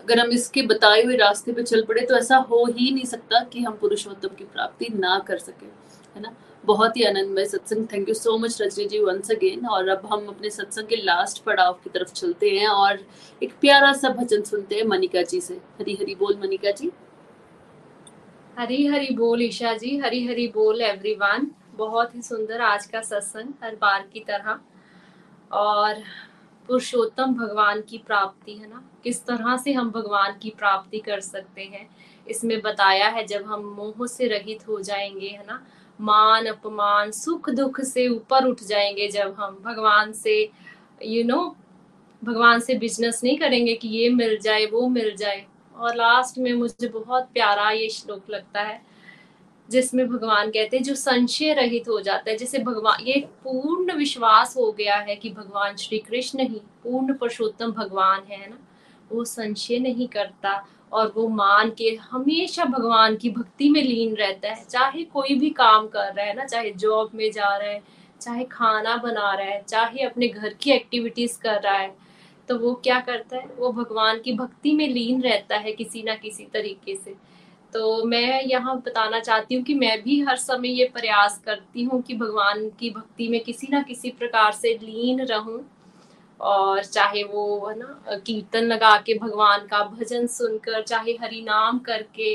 अगर हम इसके बताए हुए रास्ते पे चल पड़े तो ऐसा हो ही नहीं सकता कि हम पुरुषोत्तम की प्राप्ति ना कर सके, है ना? बहुत ही आनंदमय सत्संग। Thank you so much Rajni ji once again और अब हम अपने सत्संग के लास्ट पड़ाव की तरफ़ चलते हैं और एक प्यारा सा भजन सुनते हैं मनिका जी से। हरी हरी बोल मनिका जी। हरी हरी बोल ईशा जी, हरी हरी बोल एवरीवन बहुत ही सुंदर आज का सत्संग हर बार की तरह। और पुरुषोत्तम भगवान की प्राप्ति है ना? किस तरह से हम भगवान की प्राप्ति कर सकते हैं? इसमें बताया है जब हम मोह से रहित हो जाएँगे है ना? मान अपमान सुख दुख से ऊपर उठ जाएँगे जब हम भगवान से यू you नो know, भगवान से बिज़नेस नहीं करेंगे कि ये मिल जाए वो मिल जाए। और लास्ट में मुझे बहुत प्यारा ये श्लोक लगता है जिसमें भगवान कहते हैं, जो संशय रहित हो जाता है। जैसे भगवान, ये पूर्ण विश्वास हो गया है कि भगवान श्री कृष्ण ही पूर्ण पुरुषोत्तम भगवान है ना? वो संशय नहीं करता और वो मान के हमेशा भगवान की भक्ति में लीन रहता है। चाहे कोई भी काम कर रहा है ना, चाहे जॉब में जा रहा है, चाहे खाना बना रहा है, चाहे अपने घर की एक्टिविटीज़ कर रहा है तो वो क्या करता है? वो भगवान की भक्ति में लीन रहता है किसी ना किसी तरीके से। तो मैं यहाँ बताना चाहती हूँ कि मैं भी हर समय ये प्रयास करती हूँ कि भगवान की भक्ति में किसी ना किसी प्रकार से लीन रहूँ और चाहे वो, है ना, कीर्तन लगा के भगवान का भजन सुनकर, चाहे हरि नाम करके,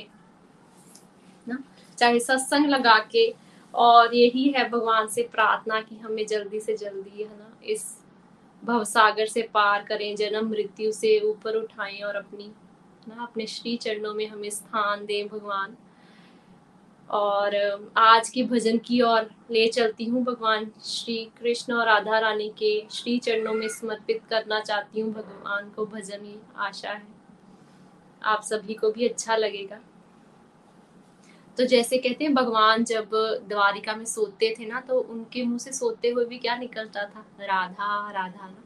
ना, चाहे सत्संग लगा के, और यही है भगवान से प्रार्थना कि हमें जल्दी से जल्दी, है ना, इस भवसागर से पार करें, जन्म मृत्यु से ऊपर उठाएँ और अपनी ना अपने श्री चरणों में हमें स्थान दें भगवान। और आज की भजन की ओर ले चलती हूँ भगवान श्री कृष्ण और राधा रानी के श्री चरणों में समर्पित करना चाहती हूँ। भगवान को भजन ही आशा है। आप सभी को भी अच्छा लगेगा। तो जैसे कहते हैं, भगवान जब द्वारिका में सोते थे ना तो उनके मुँह से सोते हुए भी क्या निकलता था? राधा राधा ना।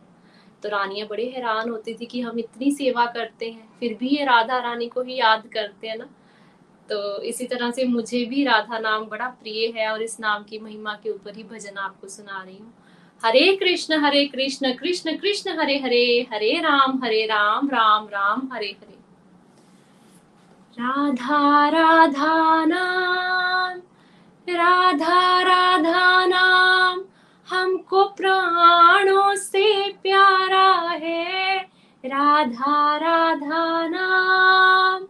तो रानियाँ बड़े हैरान होती थी कि हम इतनी सेवा करते हैं, फिर भी ये राधा रानी को ही याद करते हैं ना। तो इसी तरह से मुझे भी राधा नाम बड़ा प्रिय है और इस नाम की महिमा के ऊपर ही भजन आपको सुना रही हूँ। हरे कृष्ण हरे कृष्ण कृष्ण कृष्ण, हरे हरे हरे राम हरे राम राम राम, हरे हरे। राधा राधा नाम, राधा राधा नाम हमको प्राणों से प्यारा है। राधा राधा नाम,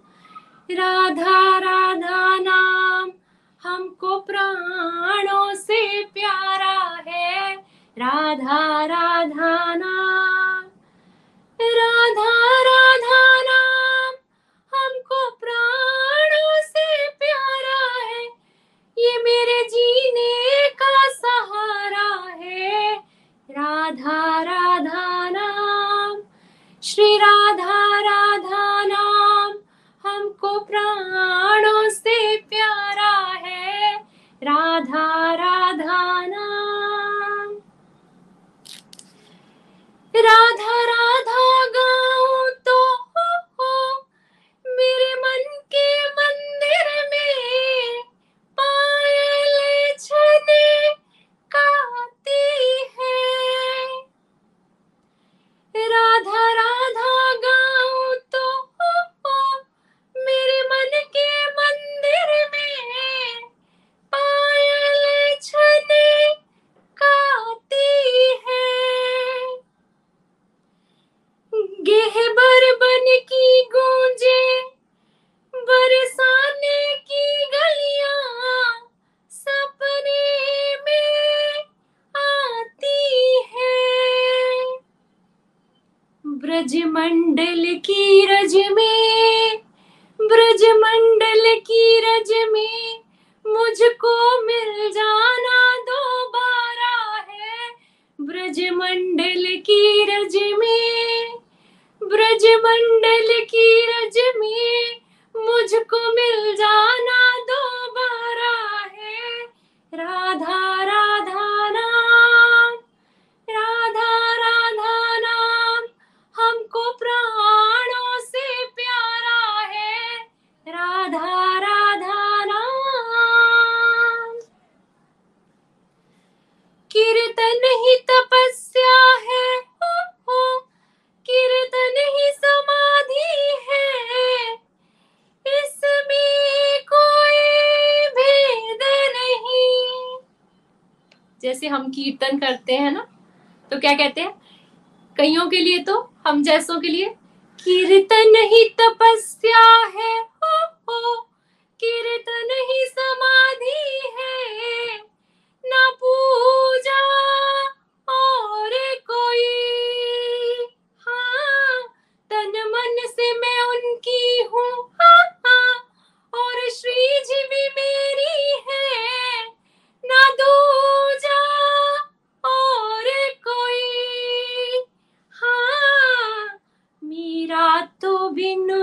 राधा राधा नाम, हमको प्राणों से प्यारा है। राधा राधा नाम, राधा राधा नाम, हमको प्राणों से प्यारा है। ये मेरे जीने राधा राधा नाम श्री राधा राधा नाम हमको प्राणों से प्यारा है राधा राधा नाम। राधा राधा गाऊं तो हो, हो मेरे मन के मंदिर में हाँ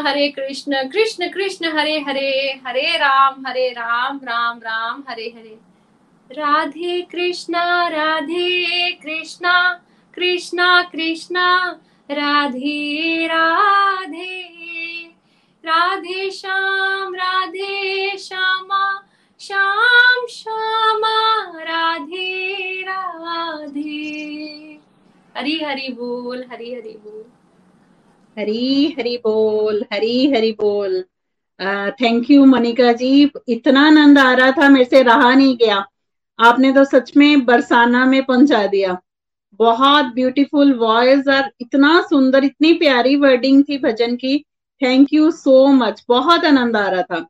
हरे कृष्ण कृष्ण कृष्ण, हरे हरे हरे राम हरे राम राम राम, हरे हरे। राधे कृष्णा राधे कृष्णा कृष्णा कृष्णा, राधे राधे। राधे श्याम, राधे श्यामा, श्याम, श्यामा, राधे राधे। हरी हरी बोल, हरी हरी। हरी हरी बोल हरी हरी बोल। Thank you Manika ji. इतना आनंद आ रहा था मेरे से रहा नहीं गया। आपने तो सच में बरसाना में पहुँचा दिया। बहुत ब्यूटीफुल वॉइस और इतना सुंदर इतनी प्यारी वर्डिंग थी भजन की। थैंक यू सो मच बहुत आनंद आ रहा था।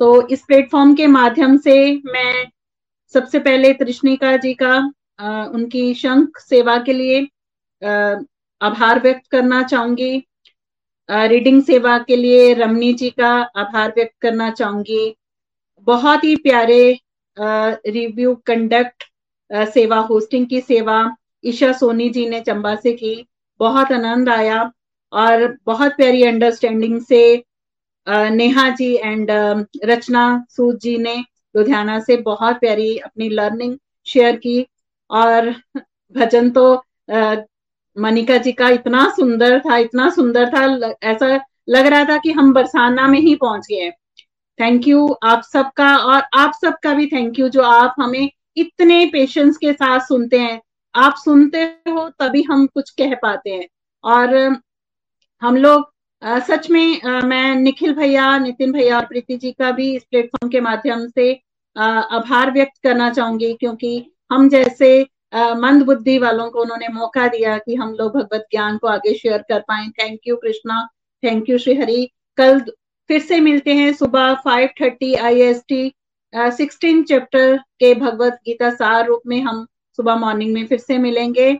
तो इस प्लेटफॉर्म के माध्यम से मैं सबसे पहले कृष्णिका जी का आ, उनकी शंख सेवा के लिए आ, आभार व्यक्त करना चाहूँगी। रीडिंग सेवा के लिए रमनी जी का आभार व्यक्त करना चाहूँगी। बहुत ही प्यारे रिव्यू कंडक्ट सेवा होस्टिंग की सेवा ईशा सोनी जी ने चंबा से की। बहुत आनंद आया और बहुत प्यारी अंडरस्टैंडिंग से नेहा जी एंड रचना सूद जी ने लुधियाना से बहुत प्यारी अपनी लर्निंग शेयर की। और भजन तो मनिका जी का इतना सुंदर था इतना सुंदर था ऐसा लग रहा था कि हम बरसाना में ही पहुँच गए। थैंक यू आप सबका और आप सबका भी थैंक यू जो आप हमें इतने पेशेंस के साथ सुनते हैं। आप सुनते हो तभी हम कुछ कह पाते हैं। और हम लोग सच में आ, मैं निखिल भैया नितिन भैया और प्रीति जी का भी इस प्लेटफॉर्म के माध्यम से आभार व्यक्त करना चाहूँगी क्योंकि हम जैसे मंद बुद्धि वालों को उन्होंने मौका दिया कि हम लोग भगवत ज्ञान को आगे शेयर कर पाए। Thank you Krishna thank you Shri Hari कल फिर से मिलते हैं सुबह five thirty I S T sixteen chapter के भगवत गीता सार रूप में हम सुबह मॉर्निंग में फिर से मिलेंगे।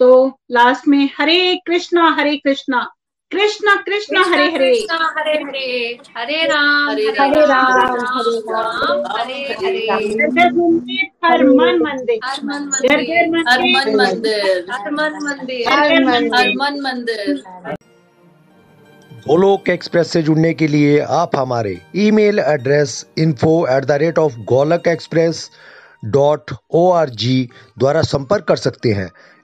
तो लास्ट में हरे कृष्णा हरे कृष्णा। कृष्ण कृष्ण हरे हरे। हरे हरे। हरे राम हरे हरे राम हरे राम हरे हरे हर मन मंदिर हर मन मंदिर। हर मन मंदिर हर मन मंदिर हर मन मंदिर गोलोक एक्सप्रेस से जुड़ने के लिए आप हमारे email address info at the rate of Golok express dot O R G द्वारा संपर्क कर सकते हैं।